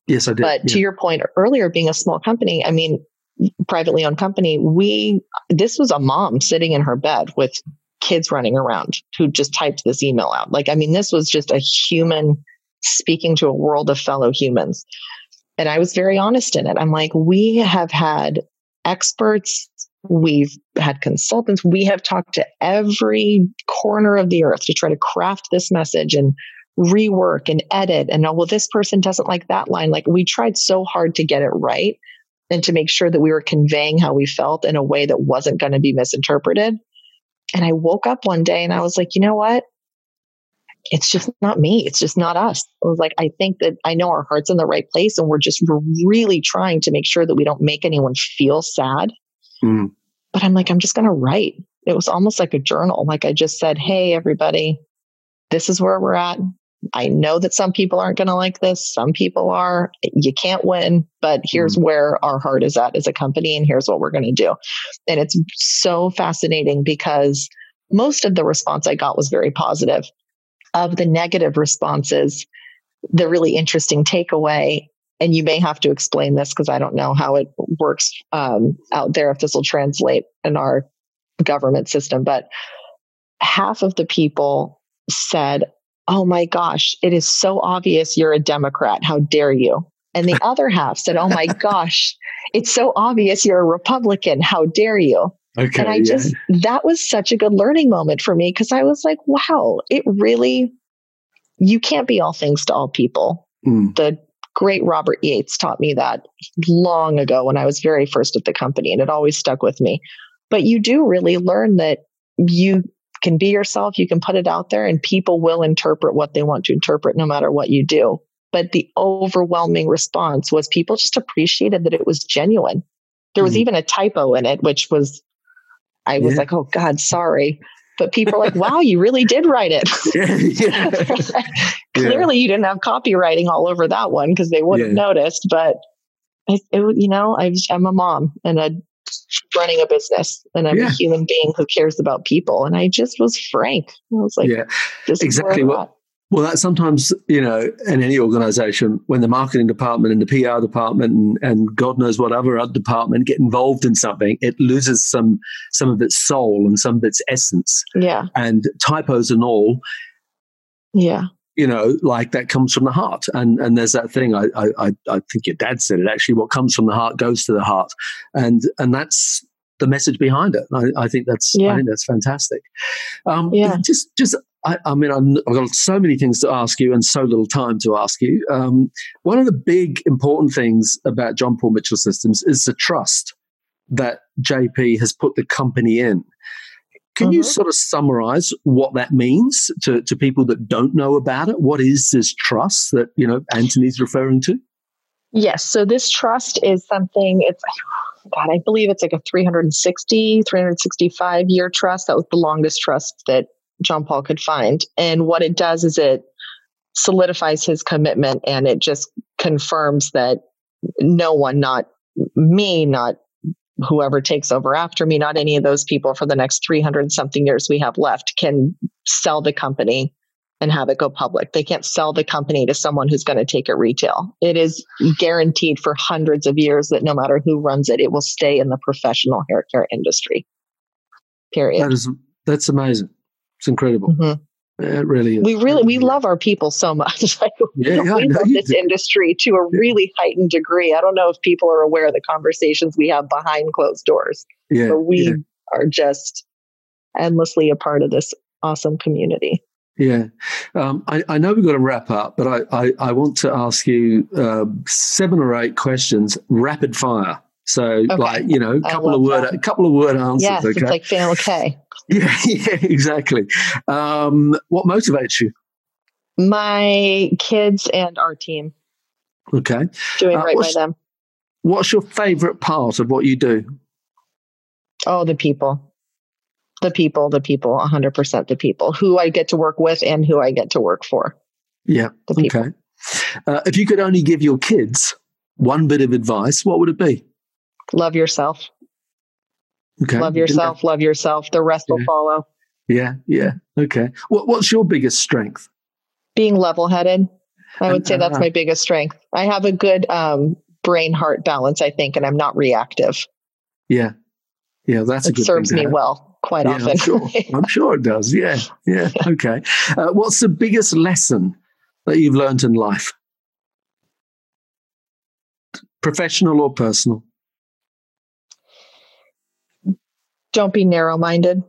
Yes, I did. But yeah. to your point earlier, being a small company, I mean, privately owned company, we, this was a mom sitting in her bed with kids running around who just typed this email out. Like, I mean, this was just a human speaking to a world of fellow humans. And I was very honest in it. I'm like, we have had experts, we've had consultants, we have talked to every corner of the earth to try to craft this message and rework and edit and oh well this person doesn't like that line like we tried so hard to get it right and to make sure that we were conveying how we felt in a way that wasn't going to be misinterpreted and i woke up one day and i was like you know what it's just not me. It's just not us. I was like, I think that I know our heart's in the right place and we're just we're really trying to make sure that we don't make anyone feel sad. Mm. But I'm like, I'm just going to write. It was almost like a journal. Like I just said, Hey, everybody, this is where we're at. I know that some people aren't going to like this. Some people are. You can't win, but here's mm. where our heart is at as a company, and here's what we're going to do. And it's so fascinating because most of the response I got was very positive of the negative responses, the really interesting takeaway, and you may have to explain this because I don't know how it works um, out there if this will translate in our government system, but half of the people said, Oh my gosh, it is so obvious you're a Democrat. How dare you? And the other half said, Oh my *laughs* gosh, it's so obvious you're a Republican. How dare you? Okay, and I just, that was such a good learning moment for me because I was like, wow, it really, you can't be all things to all people. Mm. The great Robert Yates taught me that long ago when I was very first at the company, and it always stuck with me. But you do really learn that you can be yourself, you can put it out there, and people will interpret what they want to interpret no matter what you do. But the overwhelming response was people just appreciated that it was genuine. There was mm. even a typo in it, which was I was yeah. like, oh God, sorry. But people are like, wow, you really did write it. *laughs* *laughs* yeah. Clearly, you didn't have copywriting all over that one because they wouldn't have noticed. But it, it, you know, I am a mom and a running a business and I'm a human being who cares about people. And I just was frank. I was like, yeah, exactly what, well, that sometimes, you know, in any organization, when the marketing department and the PR department and, and God knows what other department get involved in something, it loses some some of its soul and some of its essence. Yeah. And typos and all. Yeah. You know, like that comes from the heart. And and there's that thing, I I I think your dad said it actually, what comes from the heart goes to the heart. And and that's the message behind it. I, I think that's yeah. I think that's fantastic. Um, yeah. Just just I, I mean, i have got so many things to ask you and so little time to ask you. Um, one of the big important things about John Paul Mitchell Systems is the trust that JP has put the company in. Can mm-hmm. you sort of summarize what that means to, to people that don't know about it? What is this trust that, you know, Anthony's referring to? Yes. So this trust is something, it's, God, I believe it's like a 360, 365 year trust. That was the longest trust that John Paul could find. And what it does is it solidifies his commitment and it just confirms that no one, not me, not whoever takes over after me, not any of those people for the next 300 something years we have left can sell the company and have it go public. They can't sell the company to someone who's going to take it retail. It is guaranteed for hundreds of years that no matter who runs it, it will stay in the professional hair care industry. Period. That is that's amazing. It's incredible. Mm-hmm. It really is. We really we love our people so much. *laughs* like, yeah, we love this industry to a really heightened degree. I don't know if people are aware of the conversations we have behind closed doors. Yeah, but we yeah. are just endlessly a part of this awesome community. Yeah, um, I, I, know we've got to wrap up, but I, I, I want to ask you uh, seven or eight questions, rapid fire. So, okay. like you know, a couple of word, a couple of word answers. Yes, okay? it's like Final K. *laughs* Yeah, yeah, exactly. Um, what motivates you? My kids and our team. Okay. Doing uh, right by them. What's your favorite part of what you do? Oh, the people. The people, the people, 100% the people who I get to work with and who I get to work for. Yeah. Okay. Uh, if you could only give your kids one bit of advice, what would it be? Love yourself. Okay. Love yourself, love yourself. The rest yeah. will follow. Yeah, yeah. Okay. What, what's your biggest strength? Being level headed. I would say that's uh, my biggest strength. I have a good um, brain heart balance, I think, and I'm not reactive. Yeah. Yeah, that's it a good serves me well quite yeah, often. I'm sure. I'm *laughs* sure it does. Yeah. Yeah. Okay. Uh, what's the biggest lesson that you've learned in life? Professional or personal? Don't be narrow minded.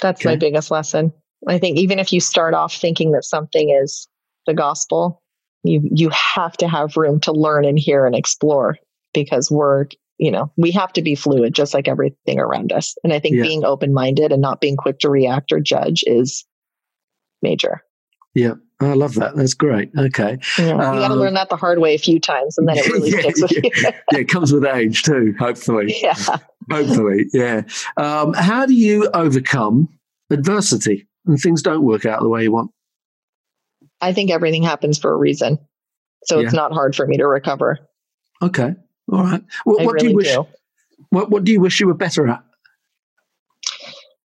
That's okay. my biggest lesson. I think even if you start off thinking that something is the gospel, you you have to have room to learn and hear and explore because we're you know we have to be fluid just like everything around us. And I think yeah. being open minded and not being quick to react or judge is major. Yeah. I love that. That's great. Okay. Yeah, you got to um, learn that the hard way a few times, and then it really *laughs* yeah, sticks with yeah. you. yeah, it comes with age too. Hopefully. *laughs* Yeah. Hopefully. Yeah. Um, how do you overcome adversity when things don't work out the way you want? I think everything happens for a reason, so yeah. it's not hard for me to recover. Okay. All right. Well, what really do you wish? Do. What What do you wish you were better at?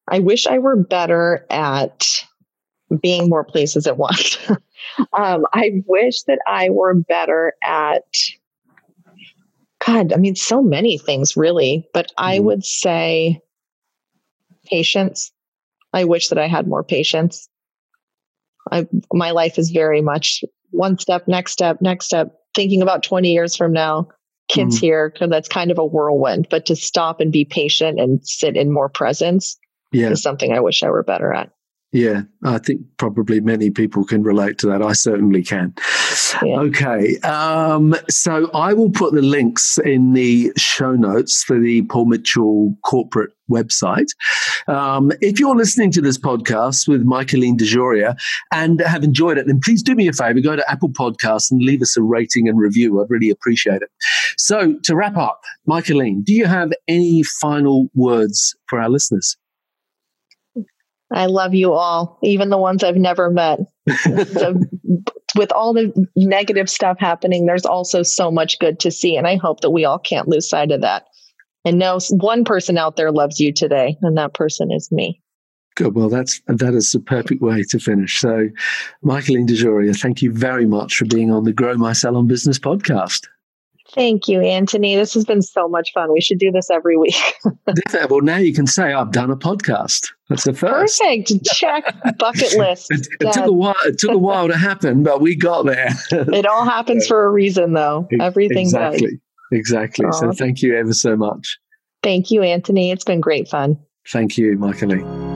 I wish I were better at being more places at once. *laughs* um, I wish that I were better at, God, I mean, so many things really, but I mm-hmm. would say patience. I wish that I had more patience. I, my life is very much one step, next step, next step, thinking about 20 years from now, kids mm. here, because that's kind of a whirlwind. But to stop and be patient and sit in more presence yeah. is something I wish I were better at. Yeah, I think probably many people can relate to that. I certainly can. Yeah. Okay. Um, so I will put the links in the show notes for the Paul Mitchell corporate website. Um, if you're listening to this podcast with Michaeline DeJoria and have enjoyed it, then please do me a favor, go to Apple Podcasts and leave us a rating and review. I'd really appreciate it. So to wrap up, Michaeline, do you have any final words for our listeners? I love you all, even the ones I've never met. *laughs* so, with all the negative stuff happening, there's also so much good to see. And I hope that we all can't lose sight of that. And know one person out there loves you today, and that person is me. Good. Well, that's that is the perfect way to finish. So, Michaeline DeJoria, thank you very much for being on the Grow My Salon Business podcast. Thank you, Anthony. This has been so much fun. We should do this every week. *laughs* well, now you can say I've done a podcast. That's the first. Perfect. Check bucket *laughs* list. it, it took a while. It took a while to happen, but we got there. *laughs* it all happens for a reason, though. Everything exactly. does. Exactly. Aww. So thank you ever so much. Thank you, Anthony. It's been great fun. Thank you, Michaeline.